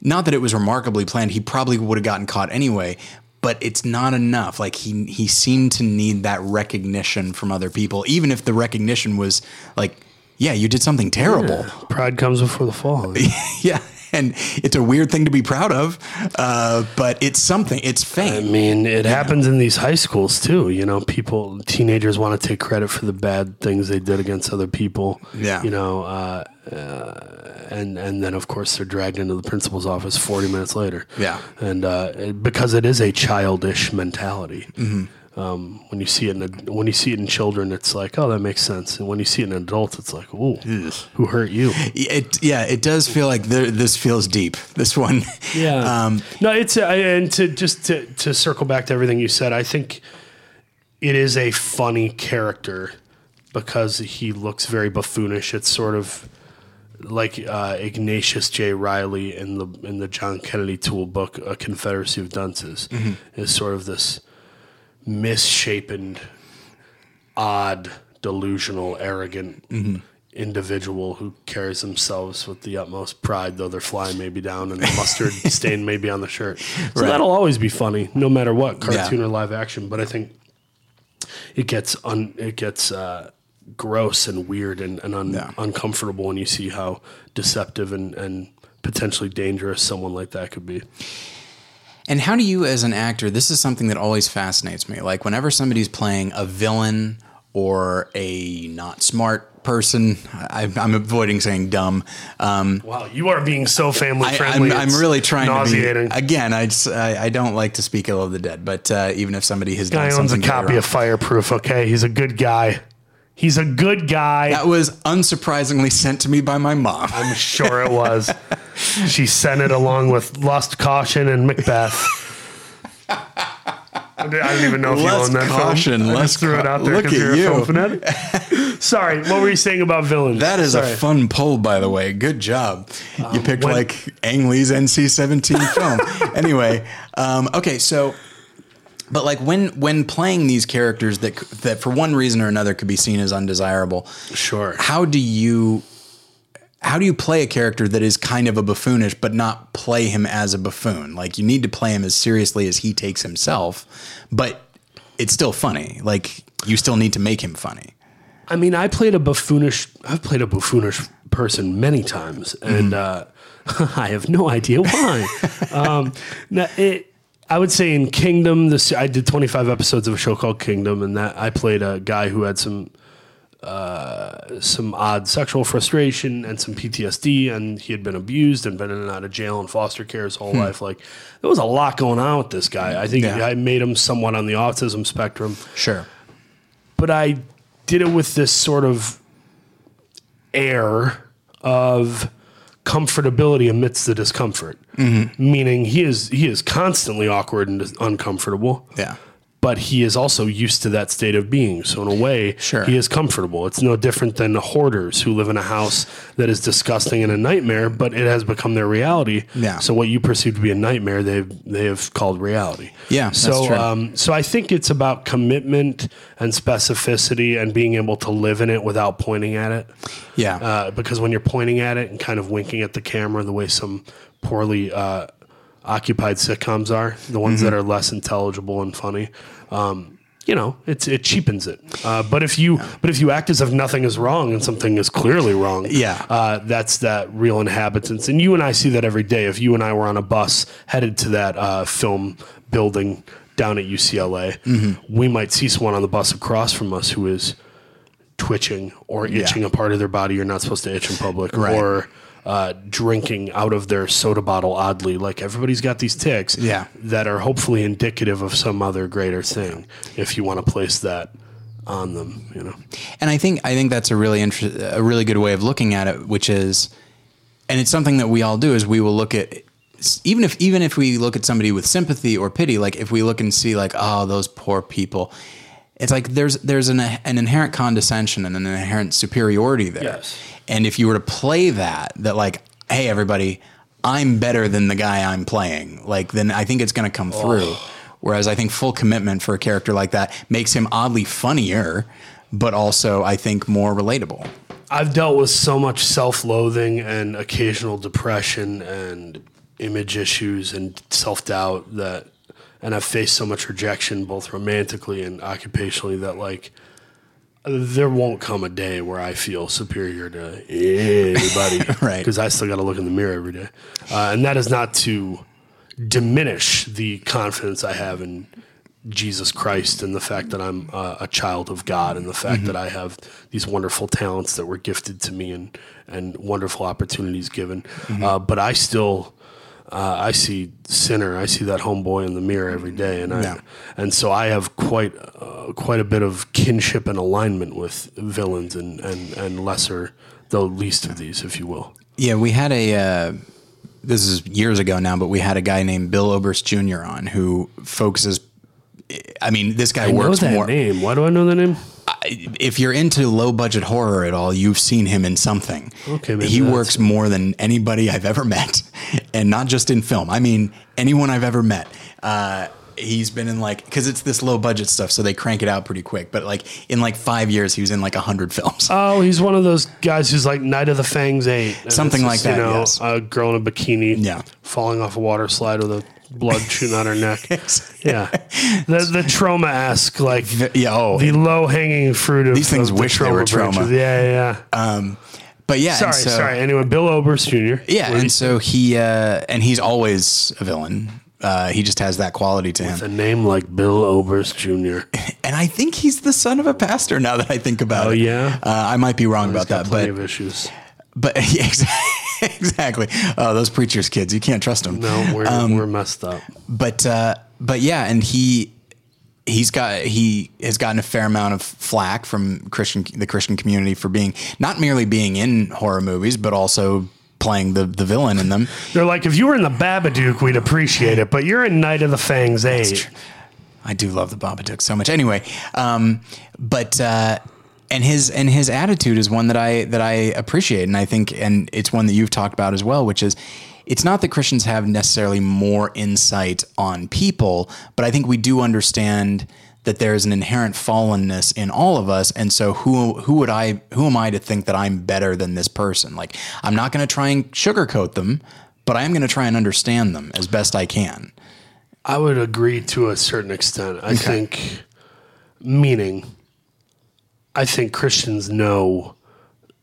not that it was remarkably planned, he probably would have gotten caught anyway, but it's not enough. Like he he seemed to need that recognition from other people, even if the recognition was like, yeah, you did something terrible. pride comes before the fall <laughs> Yeah. <laughs> And it's a weird thing to be proud of, uh, but it's something. It's fake. I mean, it happens in these high schools too. You know, people, teenagers want to take credit for the bad things they did against other people. Yeah. You know, uh, uh, and and then of course they're dragged into the principal's office forty minutes later. Yeah. And uh, because it is a childish mentality. Mm-hmm. Um, when you see it in a, when you see it in children, it's like, oh, that makes sense. And when you see it in adults, it's like, oh, who hurt you? It yeah, it does feel like there, this feels deep. This one, <laughs> Yeah. Um, no, it's uh, and to just to to circle back to everything you said, I think it is a funny character because he looks very buffoonish. It's sort of like uh, Ignatius J. Reilly in the in the John Kennedy Toole book, A Confederacy of Dunces, is sort of this misshapen, odd, delusional, arrogant individual who carries themselves with the utmost pride, though their fly may be down and the mustard <laughs> stain may be on the shirt. So that'll always be funny, no matter what, cartoon Yeah. or live action. But I think it gets un, it gets uh, gross and weird and, and un, Yeah. uncomfortable when you see how deceptive and, and potentially dangerous someone like that could be. And how do you, as an actor, this is something that always fascinates me. Like, whenever somebody's playing a villain or a not smart person, I, I'm avoiding saying dumb. Um, Wow, you are being so family I, friendly. I'm, I'm really trying nauseating. to be. Again, I, just, I, I don't like to speak ill of the dead, but uh, even if somebody has guy done owns a copy of Fireproof. Okay, he's a good guy. He's a good guy. that was unsurprisingly sent to me by my mom. I'm sure it was. she sent it along with Lust, Caution, and Macbeth. I don't even know if you Lust, own that Caution, film. I Lust, just threw it out there because you're you. a film fanatic. <laughs> Sorry, what were you saying about villains? That is Sorry. a fun poll, by the way. Good job. you picked when- like Ang Lee's NC-17 film. <laughs> anyway, um, okay, so, but like when when playing these characters that that for one reason or another could be seen as undesirable, Sure. how do you how do you play a character that is kind of a buffoonish but not play him as a buffoon like you need to play him as seriously as he takes himself but it's still funny like you still need to make him funny I mean, I played a buffoonish. I've played a buffoonish person many times, and uh, <laughs> I have no idea why. <laughs> um, now it, I would say in Kingdom, this I did 25 episodes of a show called Kingdom, and that I played a guy who had some uh, some odd sexual frustration and some PTSD, and he had been abused and been in and out of jail and foster care his whole life. Like there was a lot going on with this guy. I think Yeah. I made him somewhat on the autism spectrum sure but I did it with this sort of air of comfortability amidst the discomfort. Mm-hmm. Meaning he is he is constantly awkward and uncomfortable. yeah But he is also used to that state of being. So in a way, Sure. he is comfortable. It's no different than hoarders who live in a house that is disgusting and a nightmare, but it has become their reality. Yeah. So what you perceive to be a nightmare, they've they have called reality. Yeah, So um, so I think it's about commitment and specificity and being able to live in it without pointing at it. yeah Uh, because when you're pointing at it and kind of winking at the camera, the way some poorly uh, occupied sitcoms are, the ones Mm-hmm. that are less intelligible and funny, um, you know, it's it cheapens it. Uh, but if you but if you act as if nothing is wrong and something is clearly wrong, Yeah. uh, that's that real inhabitants. And you and I see that every day. If you and I were on a bus headed to that uh, film building down at UCLA, Mm-hmm. we might see someone on the bus across from us who is twitching or itching a part of their body you're not supposed to itch in public Right. or uh, drinking out of their soda bottle oddly. Like everybody's got these ticks Yeah. that are hopefully indicative of some other greater thing if you want to place that on them you know? And I think I think that's a really inter- a really good way of looking at it, which is, and it's something that we all do is we will look at even if even if we look at somebody with sympathy or pity, like if we look and see like oh those poor people, it's like there's there's an an inherent condescension and an inherent superiority there. Yes. And if you were to play that, that like hey everybody, I'm better than the guy I'm playing, like then I think it's going to come through. Whereas I think full commitment for a character like that makes him oddly funnier, but also I think more relatable. I've dealt with so much self-loathing and occasional depression and image issues and self-doubt that and I've faced so much rejection both romantically and occupationally that like there won't come a day where I feel superior to anybody <laughs> Right. because I still got to look in the mirror every day. Uh, and that is not to diminish the confidence I have in Jesus Christ and the fact that I'm uh, a child of God and the fact that I have these wonderful talents that were gifted to me and and wonderful opportunities given. Uh, but I still uh, I see Sinner. I see that homeboy in the mirror every day, and I, and so I have quite uh, quite a bit of kinship and alignment with villains and and and lesser, the least of these, if you will. Yeah, we had a. Uh, this is years ago now, but we had a guy named Bill Oberst Jr. on who focuses. I mean, this guy I know works that more. name. Why do I know the name? If you're into low budget horror at all, you've seen him in something. Okay, maybe he works more than anybody I've ever met, <laughs> and not just in film. I mean, anyone I've ever met. Uh, he's been in like because it's this low budget stuff, so they crank it out pretty quick. But like in like five years, he was in like a hundred films. <laughs> Oh, he's one of those guys who's like Night of the Fangs Eight, Something like that, You know, yes. a girl in a bikini, Yeah. falling off a water slide with a blood shooting out her neck. <laughs> Yeah, the the trauma esque like yeah. Oh, the low hanging fruit of These things of the wish they were trauma. branches. Yeah, yeah. yeah. but yeah. sorry, so, sorry. Anyway, Bill Oberst Jr. Yeah, and so he uh, and he's always a villain. Uh, he just has that quality to you- him, a name like Bill Oberst Jr. <laughs> and I think he's the son of a pastor. Now that I think about Oh, it, yeah? uh, I might be wrong about Got that, but issues. but <laughs> yeah, exactly, <laughs> exactly. Oh, those preachers' kids, you can't trust them. No, we're Um, we're messed up. But uh, but yeah, and he he's got he has gotten a fair amount of flack from Christian the Christian community for being not merely being in horror movies, but also playing the the villain in them. They're like, if you were in the Babadook, we'd appreciate it, but you're in Night of the Fangs Eight. I do love the Babadook so much. Anyway, um, but uh, and his and his attitude is one that I that I appreciate, and I think, and it's one that you've talked about as well, which is. It's not that Christians have necessarily more insight on people, but I think we do understand that there is an inherent fallenness in all of us, and so who who would I who am I to think that I'm better than this person? Like I'm not going to try and sugarcoat them, but I am going to try and understand them as best I can. I would agree to a certain extent. I think, meaning, I think Christians know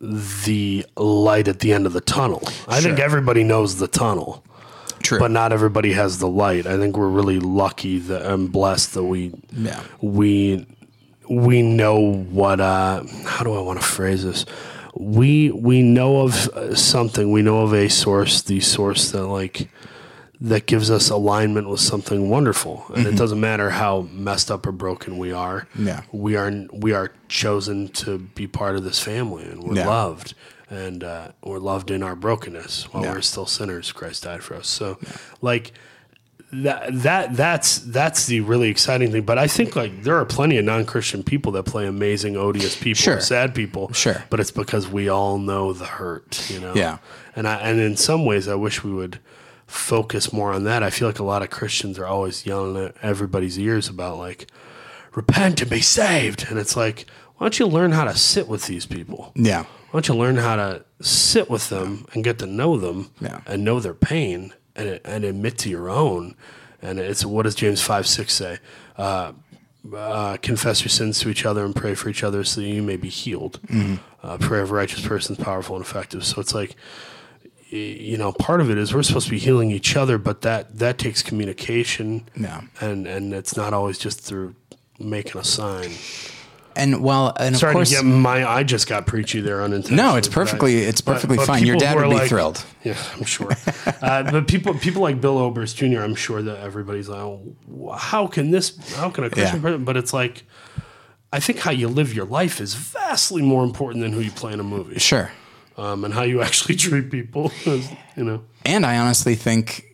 the light at the end of the tunnel. I think everybody knows the tunnel, True, but not everybody has the light. I think we're really lucky that and blessed that we Yeah. we we know what uh how do I want to phrase this? We we know of uh, something. We know of a source, the source that like that gives us alignment with something wonderful. And it doesn't matter how messed up or broken we are. Yeah. We are we are chosen to be part of this family and we're Yeah. loved. And uh, we're loved in our brokenness while Yeah. we're still sinners. Christ died for us. So, like, that that that's that's the really exciting thing. But I think like there are plenty of non-Christian people that play amazing, odious people, Sure. sad people. Sure. But it's because we all know the hurt, you know. Yeah. And I and in some ways, I wish we would focus more on that. I feel like a lot of Christians are always yelling at everybody's ears about like repent and be saved, and it's like why don't you learn how to sit with these people? Yeah. Why don't you learn how to sit with them and get to know them Yeah. and know their pain and, and admit to your own? And it's what does James 5 6 say? Uh, uh, confess your sins to each other and pray for each other so that you may be healed. Uh, prayer of a righteous person is powerful and effective. So it's like, you know, part of it is we're supposed to be healing each other, but that that takes communication. Yeah. And and it's not always just through making a sign. And well, and of course, to get my. I just got preachy there unintentionally. no, it's but perfectly, it's but- perfectly but fine. Your dad would be like- thrilled. <laughs> Yeah, I'm sure. uh, but people, people like Bill Oberst Jr. I'm sure that everybody's like, oh, how can this? How can a Christian? Yeah. person-" But it's like, I think how you live your life is vastly more important than who you play in a movie, Sure. Um, and how you <laughs> actually treat people. <laughs> is, you know, And I honestly think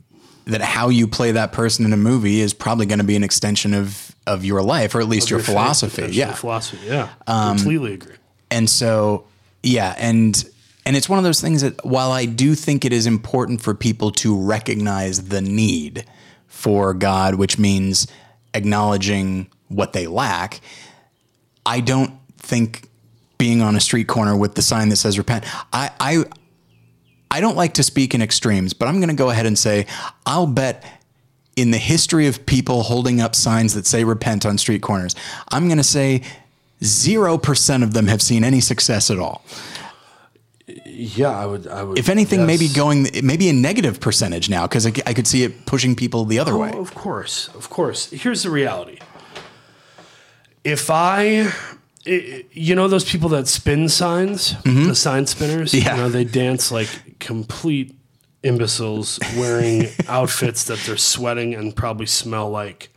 that how you play that person in a movie is probably going to be an extension of of your life, or at least your, Your philosophy. potentially Yeah. Um, philosophy. Yeah, completely agree. And so, yeah, and and it's one of those things that while I do think it is important for people to recognize the need for God, which means acknowledging what they lack, I don't think being on a street corner with the sign that says repent. I I I don't like to speak in extremes, but I'm going to go ahead and say I'll bet in the history of people holding up signs that say repent on street corners, I'm going to say 0% of them have seen any success at all. Yeah, I would. I would. If anything, maybe going, maybe a negative percentage now, because I, I could see it pushing people the other oh, way. Oh, of course, of course. Here's the reality. If I, i- you know, those people that spin signs, the sign spinners, Mm-hmm. Yeah. you know, they dance like complete imbeciles wearing <laughs> outfits that they're sweating and probably smell like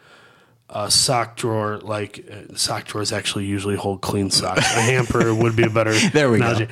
a sock drawer. Like uh, sock drawers actually usually hold clean socks. A hamper <laughs> would be a better There we go. analogy.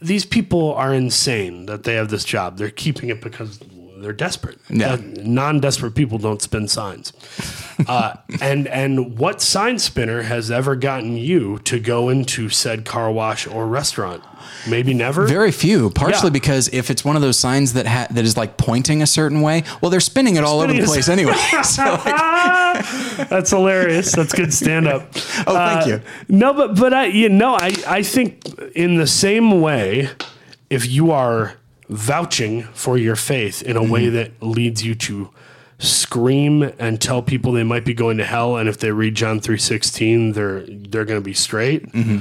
These people are insane that they have this job. They're keeping it because they're desperate. Yeah. Uh, non-desperate people don't spin signs. <laughs> Uh, and and what sign spinner has ever gotten you to go into said car wash or restaurant? Maybe never. Very few, partially Yeah. because if it's one of those signs that ha- that is like pointing a certain way, well, they're spinning it all over the place anyway. <laughs> So, like, <laughs> That's hilarious. That's good stand up. Oh, thank you. No, but but I you know I I think in the same way, if you are vouching for your faith in a Mm-hmm. way that leads you to scream and tell people they might be going to hell, and if they read John three sixteen, they're they're going to be straight. Mm-hmm.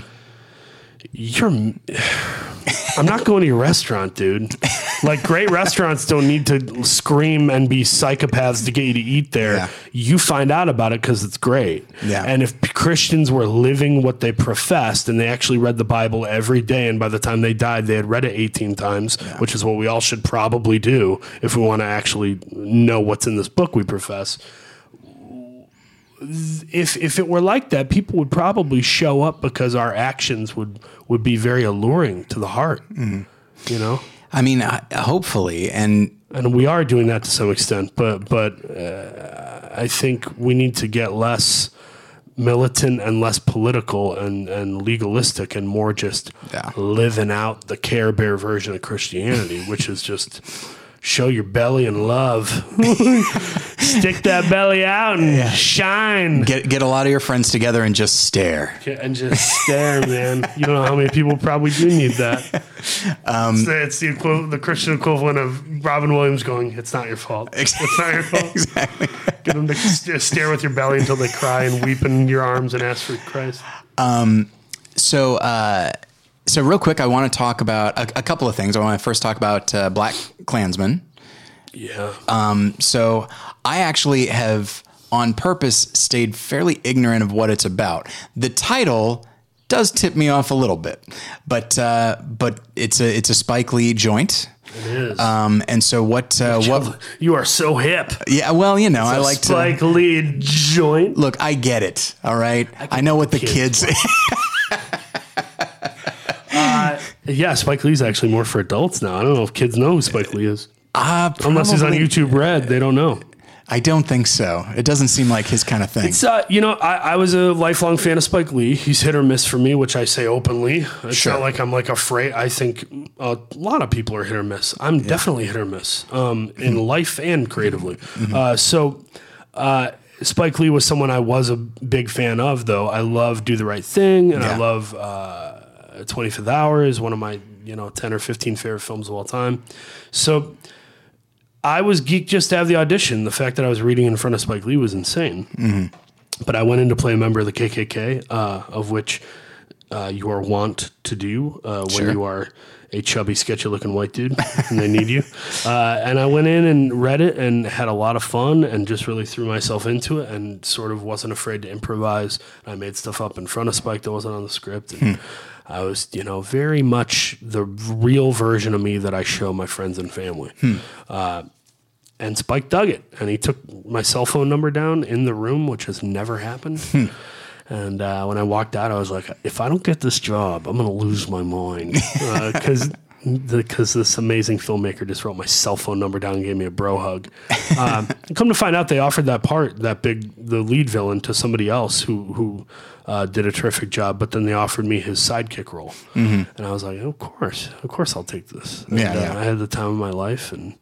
You're. <sighs> <laughs> I'm not going to your restaurant, dude. Like great restaurants don't need to scream and be psychopaths to get you to eat there. Yeah. You find out about it because it's great. Yeah. And if Christians were living what they professed and they actually read the Bible every day, and by the time they died, they had read it 18 times, which is what we all should probably do if we want to actually know what's in this book we profess. If if it were like that, people would probably show up because our actions would would be very alluring to the heart. Mm-hmm. You know, I mean, I- hopefully, and and we are doing that to some extent, but but uh, I think we need to get less militant and less political and, and legalistic and more just Yeah. living out the Care Bear version of Christianity, which is just show your belly and love, <laughs> stick that belly out and shine. get get a lot of your friends together and just stare. and just stare, man. You don't know how many people probably do need that. <laughs> Um, it's the, it's the, equivalent, the Christian equivalent of Robin Williams going, "It's not your fault. It's not your <laughs> fault." exactly. Get them to st- stare with your belly until they cry and weep in your arms and ask for Christ. Um. So, uh, so real quick, I want to talk about a, a couple of things. I want to first talk about uh, Black Klansman. Yeah. Um, so, I actually have on purpose stayed fairly ignorant of what it's about. The title does tip me off a little bit, but uh, but it's a it's a Spike Lee joint. it is. Um, and so what uh, what? you are so hip. Yeah, well, you know, I like to. Spike Lee joint. Look, I get it. All right. I, know what the kids kids. <laughs> Yeah, Spike Lee's actually more for adults now. I don't know if kids know who Spike Lee is. uh, Unless he's on YouTube Red, they don't know. I don't think so. It doesn't seem like his kind of thing. It's uh, you know, I, I was a lifelong fan of Spike Lee. He's hit or miss for me, which I say openly. It's Sure. not like I'm like afraid. I think a lot of people are hit or miss. I'm definitely hit or miss um, in life and creatively. Uh, so uh, Spike Lee was someone I was a big fan of, though. I love Do the Right Thing, and I love uh, 25th Hour is one of my you know 10 or 15 favorite films of all time. So I was geeked just to have the audition. The fact that I was reading in front of Spike Lee was insane. But I went in to play a member of the KKK, uh, of which uh, you are wont to do uh, when Sure. you are a chubby, sketchy looking white dude and they need you. <laughs> Uh, and I went in and read it and had a lot of fun and just really threw myself into it and sort of wasn't afraid to improvise. I made stuff up in front of Spike that wasn't on the script. And I was, you know, very much the real version of me that I show my friends and family. Uh, and Spike dug it, and he took my cell phone number down in the room, which has never happened. And uh, when I walked out, I was like, "If I don't get this job, I'm going to lose my mind," <laughs> because because this amazing filmmaker just wrote my cell phone number down and gave me a bro hug. <laughs> Um, come to find out, they offered that part, that big, the lead villain, to somebody else who who uh, did a terrific job. But then they offered me his sidekick role, and I was like, "Of course, of course, I'll take this." And, Yeah, uh, yeah. I had the time of my life and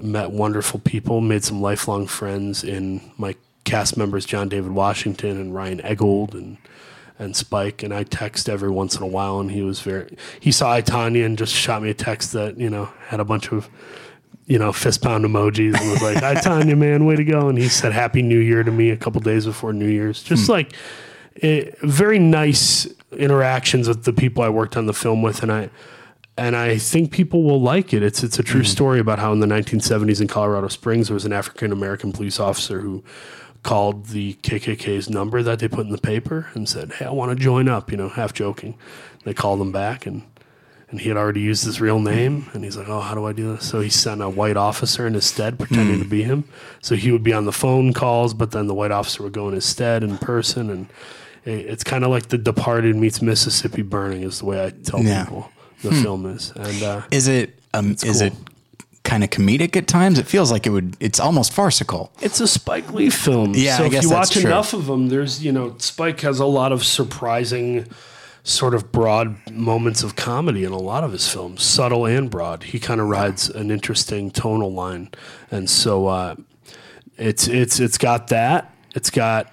met wonderful people, made some lifelong friends in my cast members, John David Washington and Ryan Eggold and and Spike. And I text every once in a while, and he was very. He saw I Tonya and just shot me a text that you know had a bunch of. You know, fist pound emojis and was like, <laughs> "I Tonya, man, way to go!" And he said "Happy New Year" to me a couple days before New Year's. Just like eh, very nice interactions with the people I worked on the film with, and I and I think people will like it. It's it's a true story about how in the 1970s in Colorado Springs there was an African American police officer who called the KKK's number that they put in the paper and said, "Hey, I want to join up," you know, half joking. They called him back and and he had already used his real name. And he's like, "Oh, how do I do this?" So he sent a white officer in his stead, pretending to be him. So he would be on the phone calls, but then the white officer would go in his stead in person, and it, it's kind of like The Departed meets Mississippi Burning is the way I tell Yeah. people the film is. And uh, Is it um, is cool. it kind of comedic at times? It feels like it would. It's almost farcical. It's a Spike Lee film. Yeah, so I if guess you that's watch true. enough of them, there's you know Spike has a lot of surprising, sort of broad moments of comedy in a lot of his films, subtle and broad. He kind of rides an interesting tonal line, and so uh, it's it's it's got that. It's got.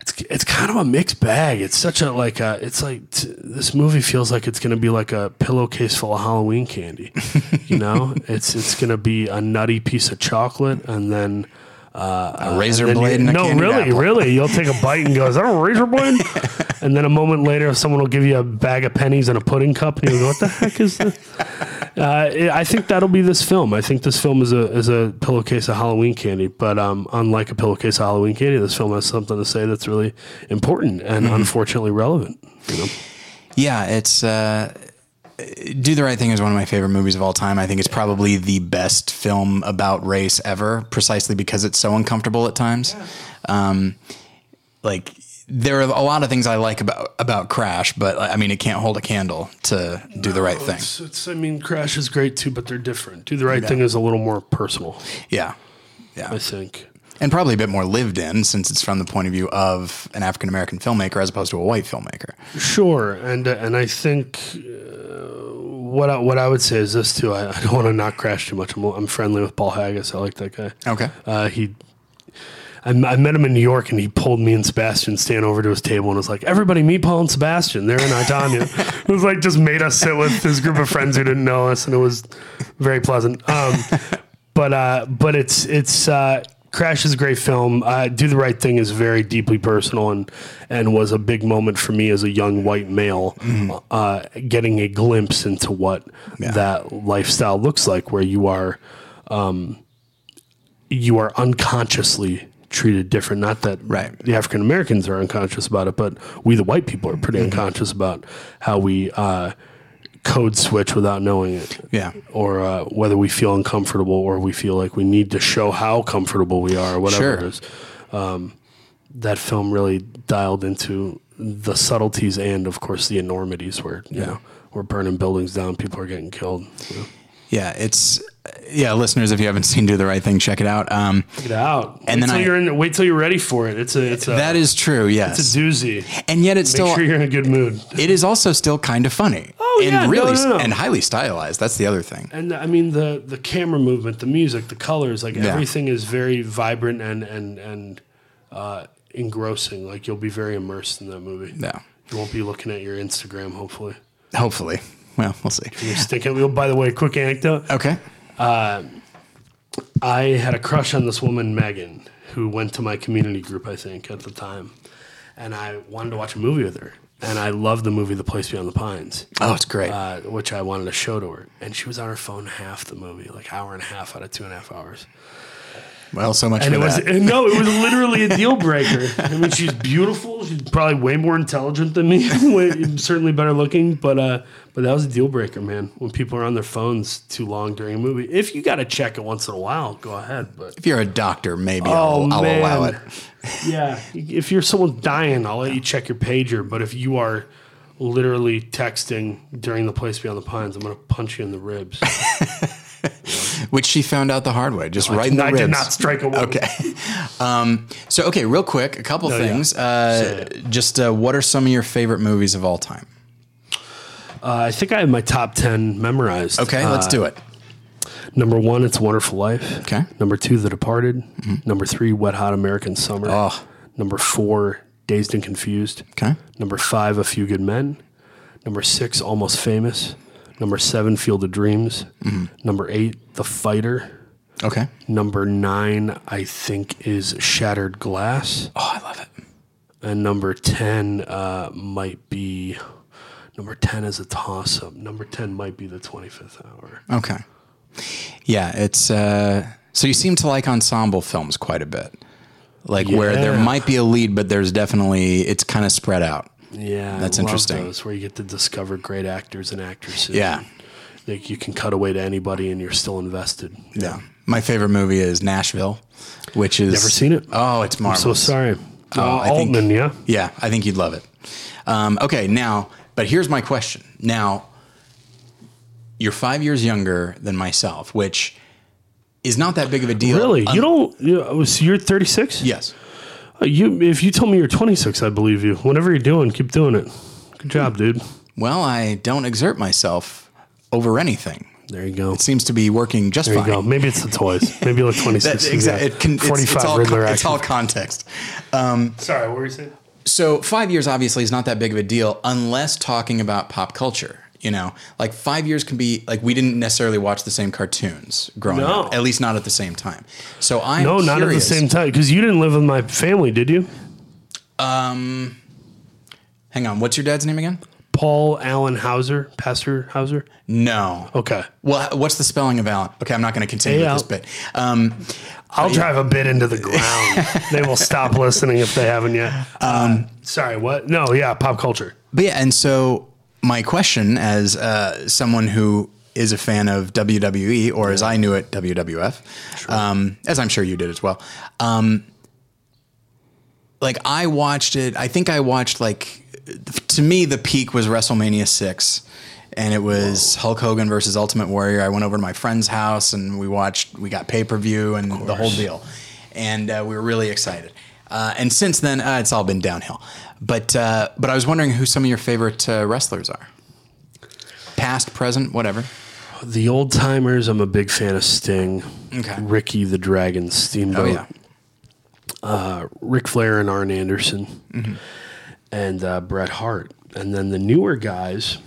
It's, it's kind of a mixed bag. It's such a like a, it's like t- this movie feels like it's going to be like a pillowcase full of Halloween candy. You know, <laughs> it's it's going to be a nutty piece of chocolate and then A razor then blade you- and no, really, apple. really. You'll take a bite and go, "Is that a razor blade?" <laughs> and then a moment later, someone will give you a bag of pennies and a pudding cup, and you go, "What the heck is this?" <laughs> Uh, I think that'll be this film. I think this film is a is a pillowcase of Halloween candy, but um, unlike a pillowcase of Halloween candy, this film has something to say that's really important and Mm-hmm. unfortunately relevant. You know? Yeah, it's uh, Do the Right Thing is one of my favorite movies of all time. I think it's probably the best film about race ever, precisely because it's so uncomfortable at times. Um, like there are a lot of things I like about about Crash, but I mean, it can't hold a candle to Do the Right Thing. It's, it's, I mean, Crash is great too, but they're different. Do the right thing is a little more personal, Yeah, yeah, I think. And probably a bit more lived in since it's from the point of view of an African American filmmaker as opposed to a white filmmaker. Sure, and uh, and I think uh, what I, what I would say is this too. I, I don't want to not crash too much. I'm, I'm friendly with Paul Haggis. I like that guy. Okay. Uh, he, I, I met him in New York, and he pulled me and Sebastian Stan over to his table and was like, "Everybody, meet Paul and Sebastian. They're in I, Tonya." <laughs> it was like just made us sit with his group of friends who didn't know us, and it was very pleasant. Um, but uh, but it's it's. Uh, Crash is a great film. Uh, Do the Right Thing is very deeply personal and and was a big moment for me as a young white male, uh, getting a glimpse into what that lifestyle looks like, where you are you are unconsciously treated different. Not that Right. the African Americans are unconscious about it, but we, the white people, are pretty Mm-hmm. unconscious about how we uh, code switch without knowing it. Yeah. Or uh, whether we feel uncomfortable or we feel like we need to show how comfortable we are, or whatever Sure. it is. Um, that film really dialed into the subtleties and, of course, the enormities where, you know, we're burning buildings down, people are getting killed. you know. Yeah, it's yeah, listeners. If you haven't seen Do the Right Thing, check it out. Um, Check it out. And wait then till I- you're in, wait till you're ready for it. It's a it's a that is true. Yes, it's a doozy. and yet it's Make still sure you're in a good mood. it is also still kind of funny. Oh, and yeah, no, really no, no. and highly stylized. That's the other thing. And I mean the the camera movement, the music, the colors, like Yeah. everything is very vibrant and and and uh, engrossing. Like you'll be very immersed in that movie. Yeah, You won't be looking at your Instagram. Hopefully, hopefully. Well, we'll see. you're stinking. Well, by the way, quick anecdote. Okay. I had a crush on this woman, Megan, who went to my community group, I think, at the time. And I wanted to watch a movie with her. And I loved the movie The Place Beyond the Pines, Oh, it's great. uh, which I wanted to show to her. And she was on her phone half the movie, like hour and a half out of two and a half hours. Well, so much And it was and no, it was <laughs> literally a deal breaker. I mean, she's beautiful. She's probably way more intelligent than me. <laughs> way, certainly better looking, but uh, but that was a deal breaker, man. When people are on their phones too long during a movie, if you got to check it once in a while, go ahead. But if you're a doctor, maybe Oh, I'll, I'll allow it. <laughs> yeah, if you're someone dying, I'll let you check your pager. But if you are literally texting during the place beyond the pines, I'm gonna punch you in the ribs. Which she found out the hard way, just right in the I ribs. did not strike a woman. Okay. <laughs> Um, so, okay, real quick, a couple No, things. Say Uh, it. just uh, what are some of your favorite movies of all time? Uh, I think I have my top ten memorized. Okay, let's Uh, do it. Number one, It's Wonderful Life. Okay. Number two, The Departed. Number three, Wet Hot American Summer. Oh. Number four, Dazed and Confused. Okay. Number five, A Few Good Men. Number six, Almost Famous. Number seven, Field of Dreams. Number eight, The Fighter. Okay. Number nine, I think, is Shattered Glass. Oh, I love it. And number 10 uh, might be. Number 10 is a toss up. Number 10 might be the 25th hour. Okay. Yeah, it's uh so you seem to like ensemble films quite a bit. Like where there might be a lead, but there's definitely it's kind of spread out. Yeah, That's I interesting. Those where you get to discover great actors and actresses. Yeah. like you can cut away to anybody and you're still invested. Yeah. My favorite movie is Nashville, which is Never seen it. Oh, it's marvelous. So sorry, Oh, uh, I think- Altman. Yeah, Yeah, I think you'd love it. Um, okay, now, but here's my question. Now, you're five years younger than myself, which is not that big of a deal. really? Un- you don't? You, so you're 36. Yes. You, if you tell me you're 26, I believe you. Whatever you're doing, keep doing it. Good job, dude. Well, I don't exert myself over anything. There you go. It seems to be working just There you go. Maybe it's the toys. <laughs> Maybe you look 26. That, exactly. It can, it's, 45 it's, all, Riddler con- it's all action. context. Um, Sorry, what were you saying? So five years obviously is not that big of a deal unless talking about pop culture. You know, like five years can be like we didn't necessarily watch the same cartoons growing No. up, at least not at the same time. So I'm No, not at the same time. Because you didn't live with my family, did you? Um, hang on, what's your dad's name again? Paul Allen Hauser, Pastor Hauser. No. Okay. Well, what's the spelling of Alan? Okay, I'm not going to continue with this bit. Um, I'll drive a bit into the ground. <laughs> they will stop listening if they haven't yet. Um, sorry, what? No, yeah, pop culture. But yeah, and so my question, as uh, someone who is a fan of WWE, or as I knew it, WWF, um, as I'm sure you did as well. Um, like I watched it. I think I watched like to me the peak was WrestleMania six. And it was Hulk Hogan versus Ultimate Warrior. I went over to my friend's house and we watched. We got pay per view and the whole deal, and uh, we were really excited. Uh, and since then, uh, it's all been downhill. But uh, but I was wondering who some of your favorite uh, wrestlers are, past, present, whatever. The old timers, I'm a big fan of Sting. Okay. Ricky the Dragon Steamboat. Oh yeah, uh, Ric Flair and Arn Anderson, Mm-hmm. and uh, Bret Hart. And then the newer guys,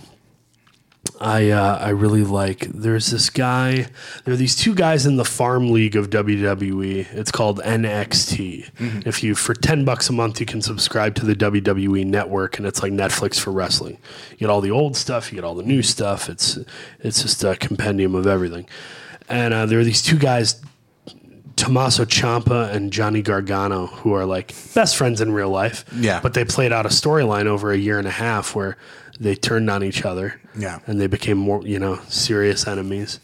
I uh, I really like. There's this guy. There are these two guys in the farm league of WWE. It's called NXT. Mm-hmm. If you for ten bucks a month, you can subscribe to the WWE network, and it's like Netflix for wrestling. You get all the old stuff, you get all the new stuff. It's it's just a compendium of everything. And uh, there are these two guys, Tommaso Ciampa and Johnny Gargano, who are like best friends in real life. Yeah. But they played out a storyline over a year and a half where they turned on each other. Yeah. And they became more, you know, serious enemies.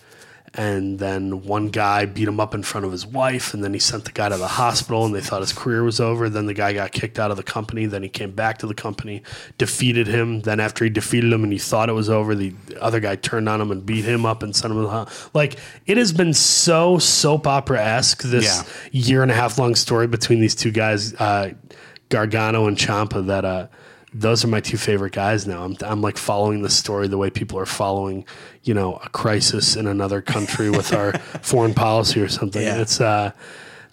And then one guy beat him up in front of his wife, and then he sent the guy to the hospital, and they thought his career was over. Then the guy got kicked out of the company. Then he came back to the company, defeated him. Then after he defeated him and he thought it was over, the other guy turned on him and beat him up and sent him to the hospital. Like it has been so soap opera esque this Yeah. year and a half long story between these two guys, uh, Gargano and Ciampa, that uh, those are my two favorite guys now. I'm, I'm like following the story the way people are following, you know, a crisis in another country with our <laughs> foreign policy or something. Yeah. It's uh,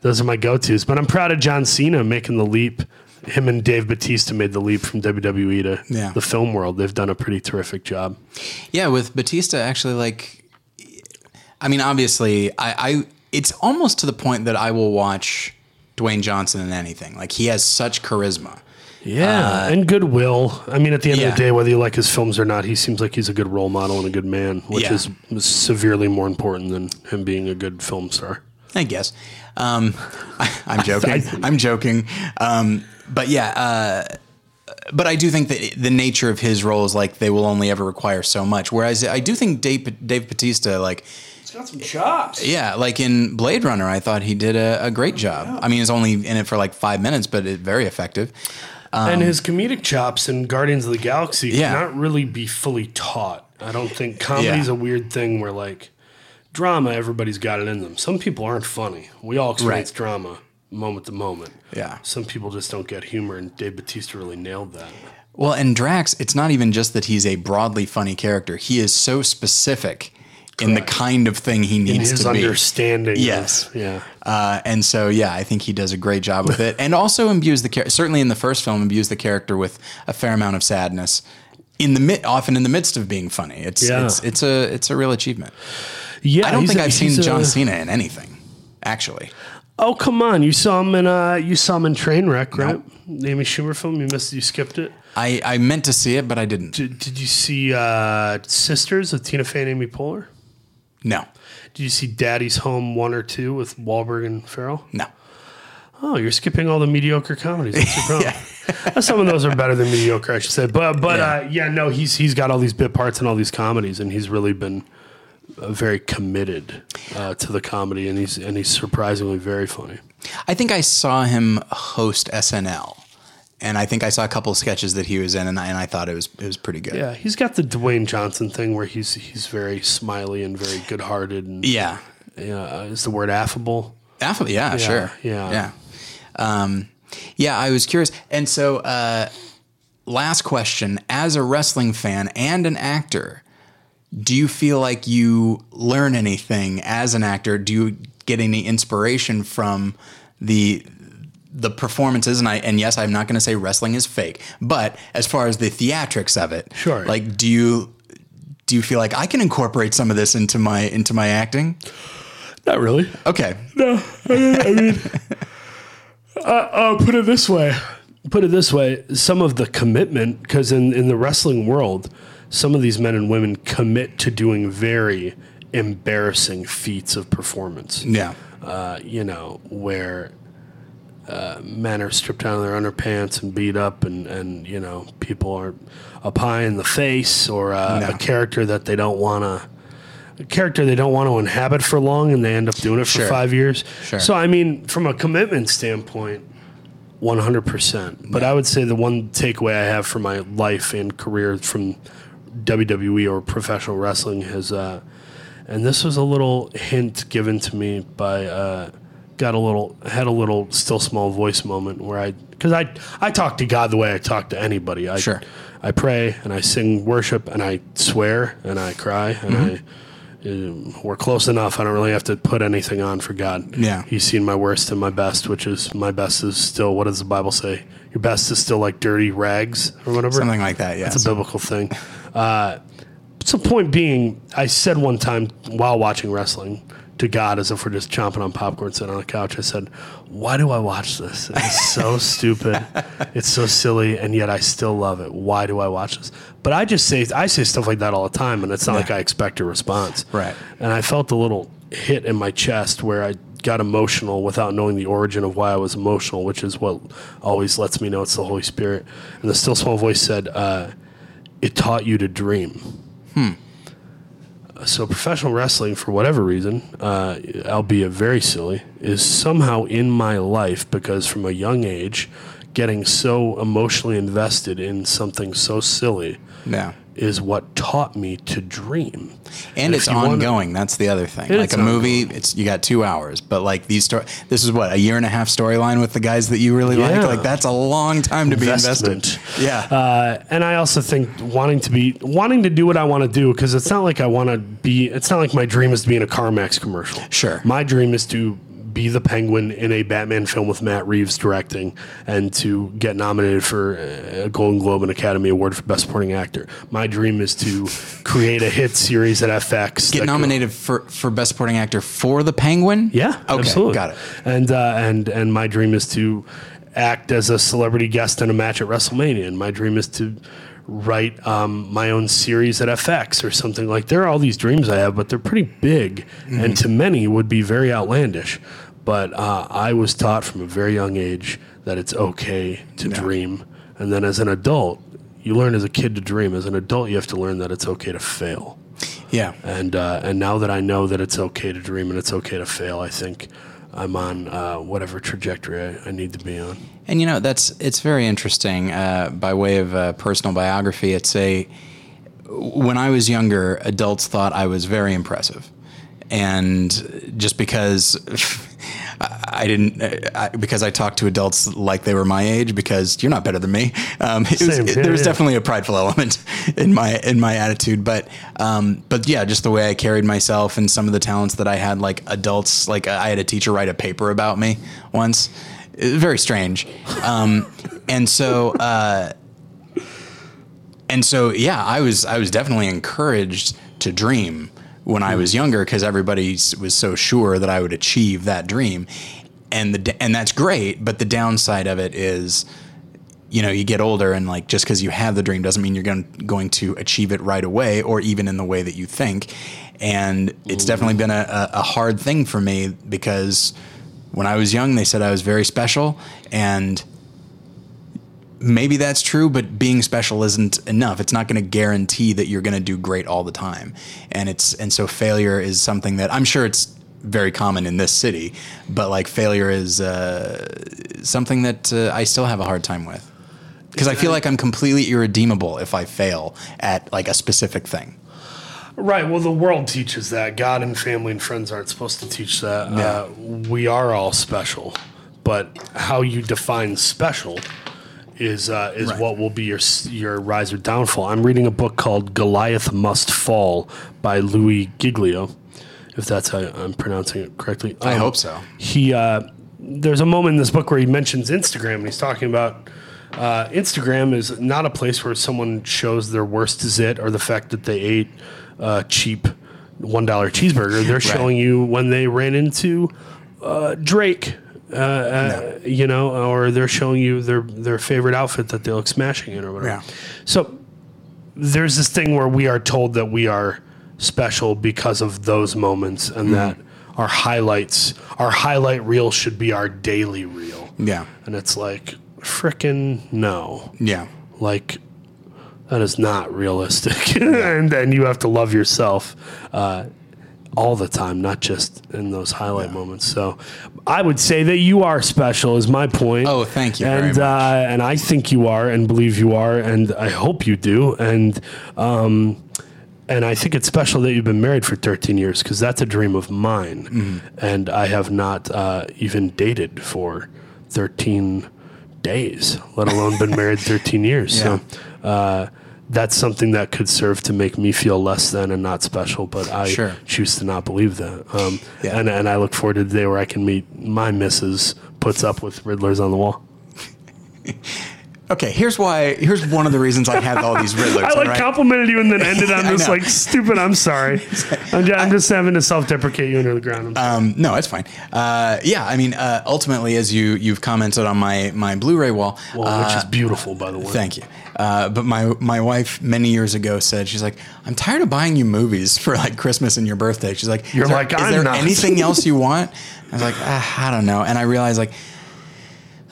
those are my go tos. But I'm proud of John Cena making the leap. Him and Dave Batista made the leap from WWE to Yeah. the film world. They've done a pretty terrific job. yeah. With Batista, actually, like, I mean, obviously, I, I it's almost to the point that I will watch Dwayne Johnson in anything. Like he has such charisma. Yeah, and goodwill. I mean, at the end Uh, yeah. of the day, whether you like his films or not, he seems like he's a good role model and a good man, which Yeah. is severely more important than him being a good film star. I guess. Um, <laughs> I, I'm <laughs> joking. I'm joking. Um, but yeah, uh, but I do think that the nature of his role is like they will only ever require so much. Whereas I do think Dave, Dave Batista, like, He's got some chops. yeah, like in Blade Runner, I thought he did a, a great job. I mean, he's only in it for like five minutes, but it, very effective. And um, his comedic chops in Guardians of the Galaxy Yeah. cannot really be fully taught. I don't think comedy's Yeah. a weird thing where like drama, everybody's got it in them. Some people aren't funny. We all experience Right. drama moment to moment. Yeah. Some people just don't get humor, and Dave Batista really nailed that. Well, and Drax, it's not even just that he's a broadly funny character. He is so specific in the kind of thing he In needs his to be. understanding. of- Yes. yeah. Uh, and so, yeah, I think he does a great job with it, and also imbues the character. Certainly, in the first film, imbues the character with a fair amount of sadness. In the mid, often in the midst of being funny, it's Yeah. it's it's a it's a real achievement. Yeah. I don't think I've seen a- John Cena in anything, actually. Oh come on! You saw him in uh, you saw him in Trainwreck, right? The Amy Schumer film. You missed. You skipped it. I, I meant to see it, but I didn't. Did, did you see uh, Sisters with Tina Fey and Amy Poehler? No, Did you see Daddy's Home one or two with Wahlberg and Farrell? no. Oh, you're skipping all the mediocre comedies. What's your <laughs> problem? Some of those are better than mediocre, I should say. But but Yeah. uh, yeah, no, he's he's got all these bit parts in all these comedies, and he's really been uh, very committed uh, to the comedy, and he's and he's surprisingly very funny. I think I saw him host SNL, and I think I saw a couple of sketches that he was in, and I, and I thought it was it was pretty good. Yeah, he's got the Dwayne Johnson thing where he's he's very smiley and very good hearted, and Yeah. yeah, is the word affable? Affable, yeah, sure. yeah. Yeah. Um, yeah, I was curious. And so, uh, last question as a wrestling fan and an actor, do you feel like you learn anything as an actor? Do you get any inspiration from the the performances and I and yes, I'm not going to say wrestling is fake, but as far as the theatrics of it, Sure. Like do you do you feel like I can incorporate some of this into my into my acting? Not really. Okay. No, I mean, uh, <laughs> uh, put it this way. Put it this way. Some of the commitment, because in, in the wrestling world, some of these men and women commit to doing very embarrassing feats of performance. Yeah. Uh, you know, where uh, men are stripped down to their underpants and beat up, and, and you know, people are a pie in the face, or uh, No. a character that they don't want to a character they don't want to inhabit for long and they end up doing it for Sure. five years. Sure. So, I mean, from a commitment standpoint, 100%. But I would say the one takeaway I have from my life and career from WWE or professional wrestling has, uh, and this was a little hint given to me by, uh, got a little, had a little still small voice moment where I, because I, I talk to God the way I talk to anybody. I, Sure. I pray and I sing worship and I swear and I cry and Mm-hmm. I. Uh, we're close enough. I don't really have to put anything on for God. Yeah. He's seen my worst and my best, which is my best is still. What does the Bible say? Your best is still like dirty rags or whatever. Something like that, Yeah, It's a biblical thing. Uh, so, point being, I said one time while watching wrestling to God, as if we're just chomping on popcorn sitting on the couch, I said, Why do I watch this? It's so <laughs> stupid. It's so silly, and yet I still love it. Why do I watch this? But I just say, I say stuff like that all the time, and it's not like I expect a response. Right. And I felt a little hit in my chest where I got emotional without knowing the origin of why I was emotional, which is what always lets me know it's the Holy Spirit. And the still small voice said, uh, It taught you to dream. So, professional wrestling, for whatever reason, uh, albeit very silly, is somehow in my life because from a young age, getting so emotionally invested in something so silly Yeah. Is what taught me to dream. And if it's you wanna- ongoing. That's the other thing. Like a movie, it's you got two hours, but like these story, this is what a year and a half storyline with the guys that you really like. Yeah. Like that's a long time to be invested. Yeah, Uh, and I also think wanting to be wanting to do what I want to do because it's not like I want to be. It's not like my dream is to be in a CarMax commercial. Sure. my dream is to be the Penguin in a Batman film with Matt Reeves directing, and to get nominated for a Golden Globe and Academy Award for Best Supporting Actor. My dream is to create a hit series at FX. get that go- nominated for for best supporting actor for The Penguin. Yeah, Okay, absolutely. got it. And uh, and and my dream is to act as a celebrity guest in a match at WrestleMania. And my dream is to write um, my own series at FX or something like. There are all these dreams I have, but they're pretty big, Mm-hmm. and to many would be very outlandish. But uh, I was taught from a very young age that it's okay to dream, and then as an adult. You learn as a kid to dream. As an adult, you have to learn that it's okay to fail Yeah, and uh, and now that I know that it's okay to dream and it's okay to fail, I think I'm on uh, whatever trajectory I, I need to be on. and you know that's it's very interesting. Uh, by way of uh, personal biography, it's a when I was younger, adults thought I was very impressive, and just because <laughs> I didn't, I, because I talked to adults like they were my age, because you're not better than me. Um, was, it- there was definitely a prideful element <laughs> in my in my attitude, but um, but yeah, just the way I carried myself and some of the talents that I had, like adults, like I had a teacher write a paper about me once. It was very strange, um, <laughs> and so. Uh, and so yeah i was i was definitely encouraged to dream when i was younger because everybody was so sure that i would achieve that dream and the and that's great but the downside of it is you know you get older and like just because you have the dream doesn't mean you're going going to achieve it right away or even in the way that you think and it's definitely been a, a, a hard thing for me because when I was young, they said I was very special, and maybe that's true, but being special isn't enough. It's not going to guarantee that you're going to do great all the time. And it's and so failure is something that I'm sure it's very common in this city, but like failure is uh, something that uh, I still have a hard time with because I feel like I'm completely irredeemable if I fail at like a specific thing. Right. Well, the world teaches that. God and family and friends aren't supposed to teach that. Yeah. Uh, we are all special, but how you define special is uh, is Right. what will be your your rise or downfall. I'm reading a book called Goliath Must Fall by Louie Giglio, if that's how I'm pronouncing it correctly. I Um, hope so. he uh, there's a moment in this book where he mentions Instagram and he's talking about uh, Instagram is not a place where someone shows their worst zit or the fact that they ate a cheap one dollar cheeseburger. They're showing you when they ran into uh, Drake. Uh, uh, you know, or they're showing you their their favorite outfit that they look smashing in, or whatever. Yeah. So there's this thing where we are told that we are special because of those moments and that our highlights our highlight reel should be our daily reel. Yeah. and it's like frickin' no. Yeah. like that is not realistic. <laughs> And then you have to love yourself uh, all the time not just in those highlight moments. So i would say that you are special is my point. Oh, thank you very and much. uh, and i think you are and believe you are and i hope you do. And um and I think it's special that you've been married for 13 years because that's a dream of mine. Mm-hmm. And I have not uh, even dated for 13 days, let alone been <laughs> married 13 years. So uh, that's something that could serve to make me feel less than and not special. But I Sure. choose to not believe that. Um, Yeah. and, and I look forward to the day where I can meet my missus puts up with Riddlers on the wall. <laughs> Okay, here's why. Here's one of the reasons I have all these <laughs> Riddlers. I like right? complimented you and then ended on <laughs> this like stupid. I'm sorry. <laughs> I'm, ju- I'm just having to self-deprecate you under the ground. Um, no, it's fine. Uh, yeah, I mean, uh, ultimately, as you you've commented on my my Blu-ray wall, well, which uh, is beautiful, by the way. Thank you. Uh, but my my wife many years ago said she's like, I'm tired of buying you movies for like Christmas and your birthday. She's like, You're is like, is there not." anything else you want? I was like, ah, I don't know. And I realized like.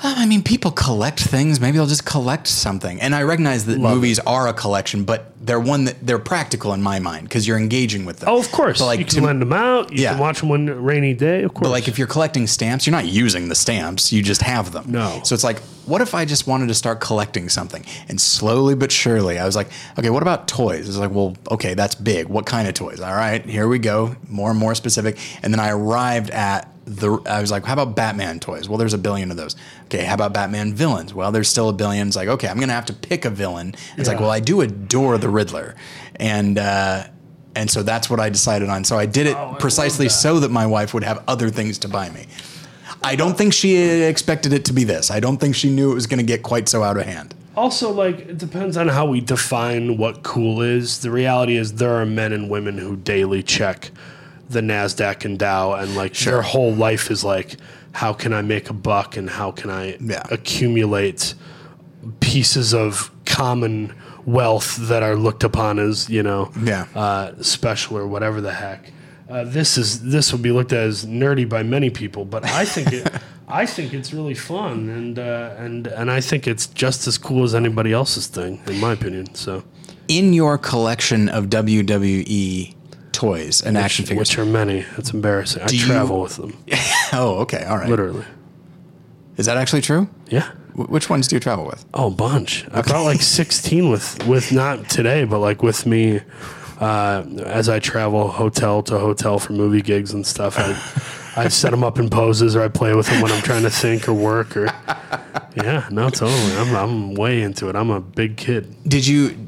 "Oh, I mean, people collect things. Maybe they'll just collect something. And I recognize that Love movies are a collection, but they're one that they're practical in my mind because you're engaging with them. Oh, of course. But like you to- can lend them out. You Yeah. can watch them one rainy day. Of course. But like if you're collecting stamps, you're not using the stamps. You just have them. No. So it's like, what if I just wanted to start collecting something? And slowly but surely, I was like, okay, what about toys? It's like, well, okay, that's big. What kind of toys? All right, here we go. More and more specific. And then I arrived at the. I was like, how about Batman toys? Well, there's a billion of those. Okay, how about Batman villains? Well, there's still a billion. It's like, okay, I'm gonna have to pick a villain. It's like, well, I do adore the Riddler, and. uh and so that's what I decided on. So I did it Oh, precisely that. so that my wife would have other things to buy me. I don't think she expected it to be this. I don't think she knew it was going to get quite so out of hand. also, like it depends on how we define what cool is. The reality is there are men and women who daily check the Nasdaq and Dow, and like their whole life is like, how can I make a buck and how can I Yeah. accumulate pieces of common wealth that are looked upon as you know Yeah. uh, special or whatever the heck. Uh, this is this will be looked at as nerdy by many people, but I think it <laughs> I think it's really fun and uh, and and I think it's just as cool as anybody else's thing, in my opinion. So In your collection of WWE toys and action figures. which are many. It's embarrassing. I you- travel with them, <laughs> oh, okay. All right. literally. Is that actually true? Yeah. Wh- Which ones do you travel with? Oh, a bunch. I brought like 16 with with not today, but like with me uh, as I travel hotel to hotel for movie gigs and stuff. I I set them up in poses, or I play with them when I'm trying to think or work. Or yeah, no, totally. I'm I'm way into it. I'm a big kid. Did you.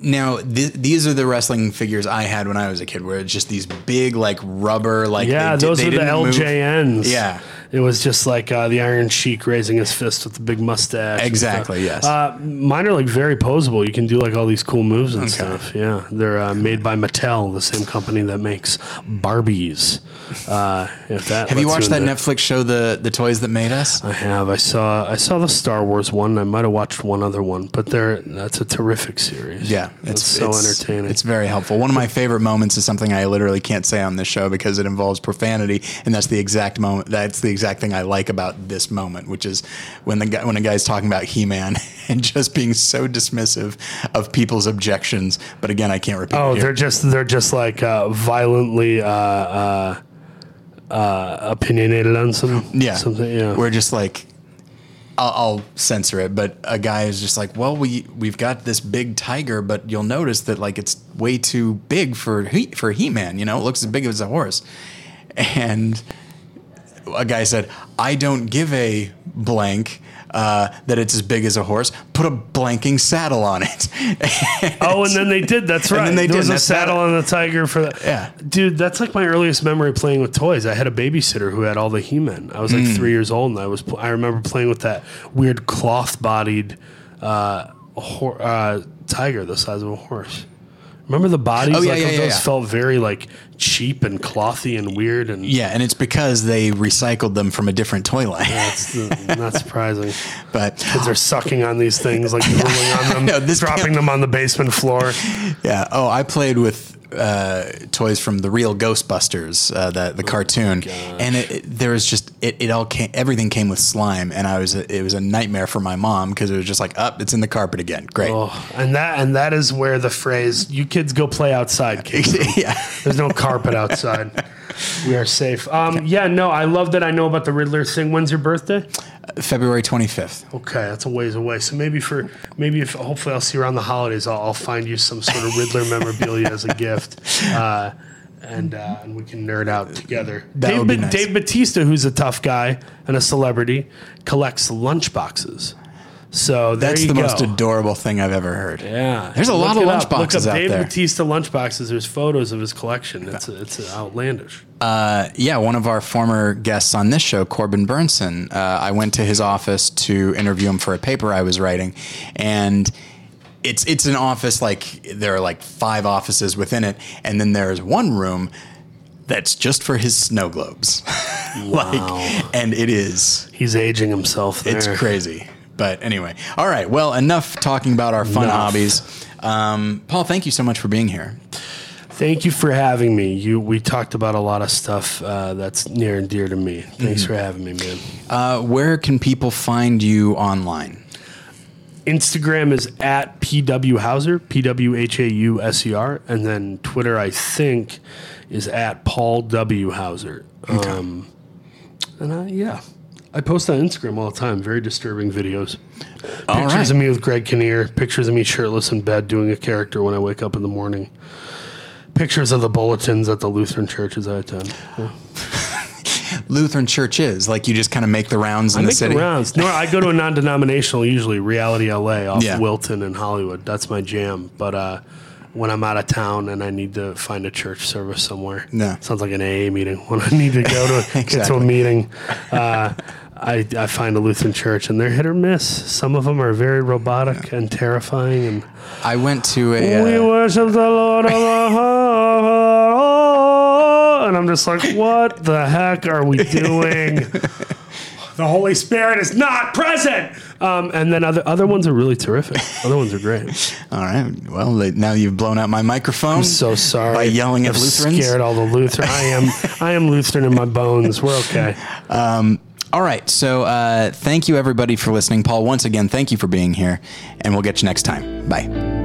Now, th- these are the wrestling figures I had when I was a kid, where it's just these big, like rubber, like Yeah, they those they are the didn't move. LJNs. Yeah. It was just like uh, the Iron Sheik raising his fist with the big mustache. Exactly, yes. Uh, mine are like very posable. You can do like all these cool moves and stuff. Yeah, they're uh, made by Mattel, the same company that makes Barbies. Uh, if that Have you watched that Netflix show, the the toys that made us? I have. I saw. I saw the Star Wars one. I might have watched one other one, but they're that's a terrific series. Yeah, it's, so entertaining. It's very helpful. One of my favorite moments is something I literally can't say on this show because it involves profanity, and that's the exact moment. That's the exact thing I like about this moment, which is when the guy, when a guy's talking about He-Man <laughs> and just being so dismissive of people's objections. But again, I can't repeat. Oh, they're just they're just like uh, violently uh, uh, uh, opinionated on some yeah, something. Yeah, We're just like. I'll, I'll censor it, but a guy is just like, well, we we've got this big tiger, but you'll notice that like it's way too big for he, for He Man. You know, it looks as big as a horse, and a guy said, I don't give a blank uh, that it's as big as a horse. Put a blanking saddle on it. <laughs> Oh, and then they did. That's right. And then they there did, was a saddle that- on the tiger for that. Yeah. dude, that's like my earliest memory playing with toys. I had a babysitter who had all the He-Men. I was like three years old, and I was I remember playing with that weird cloth-bodied uh, hor- uh, tiger the size of a horse. Remember the bodies? Oh, yeah, like, yeah, yeah, those yeah. felt very like cheap and clothy and weird, and yeah, and it's because they recycled them from a different toy line. that's uh, not <laughs> surprising. but Kids are sucking on these things, like <laughs> drooling on them, <laughs> know, dropping them on the basement floor. yeah, oh, I played with uh, toys from the real Ghostbusters, uh, the the cartoon, and it, it, there was just it, it all came everything came with slime, and I was it was a nightmare for my mom because it was just like up, it's in the carpet again. Great. Oh, and that and that is where the phrase "you kids go play outside" <laughs> came yeah. There's no carpet outside. We are safe. Um, yeah, no, I love that I know about the Riddler thing. When's your birthday? February 25th. Okay, that's a ways away. So maybe for maybe if hopefully I'll see you around the holidays. I'll, I'll find you some sort of Riddler memorabilia as a gift, <laughs> uh, and uh, and we can nerd out together. That Dave, would be nice. Dave Batista, who's a tough guy and a celebrity, collects lunch boxes. So there That's the go. most adorable thing I've ever heard. Yeah, There's a Look lot of lunchboxes lunch up. Look up out Dave there. Batista lunch boxes. There's photos of his collection. It's it's outlandish. Uh, yeah, one of our former guests on this show, Corbin Bernsen, uh, I went to his office to interview him for a paper I was writing, and it's it's an office like there are like five offices within it, and then there's one room that's just for his snow globes, <laughs> like, and it is He's aging himself. There. it's crazy. But anyway, all right. Well, enough talking about our fun Enough. hobbies. Um, Paul, thank you so much for being here. Thank you for having me. You we talked about a lot of stuff uh, that's near and dear to me. Thanks Mm-hmm. for having me, man. Uh, where can people find you online? Instagram is at PW Hauser, P W H A U S E R, and then Twitter I think is at Paul W Hauser. Um, and I, yeah, I post on Instagram all the time. Very disturbing videos. All Pictures right. of me with Greg Kinnear. Pictures of me shirtless in bed doing a character when I wake up in the morning. Pictures of the bulletins at the Lutheran churches I attend. Yeah. <laughs> Lutheran church is like you just kind of make the rounds in I the make city. the rounds. No, I go to a non-denominational, usually Reality LA off Yeah. Wilton and Hollywood. That's my jam. But uh, when I'm out of town and I need to find a church service somewhere, Yeah. sounds like an AA meeting. <laughs> When I need to go to <laughs> get to a meeting, uh, I, I find a Lutheran church and they're hit or miss. Some of them are very robotic and terrifying. And I went to a. we Uh, worship the Lord of our <laughs> heart. And I'm just like, what the heck are we doing? <laughs> the Holy Spirit is not present. Um, and then other other ones are really terrific. Other ones are great. <laughs> all right. Well, now you've blown out my microphone. I'm so sorry By yelling at I've Lutherans? Scared all the Lutheran. I am. I am Lutheran in my bones. We're okay. All right. So uh, thank you, everybody, for listening. Paul, once again, thank you for being here, and we'll get you next time. Bye.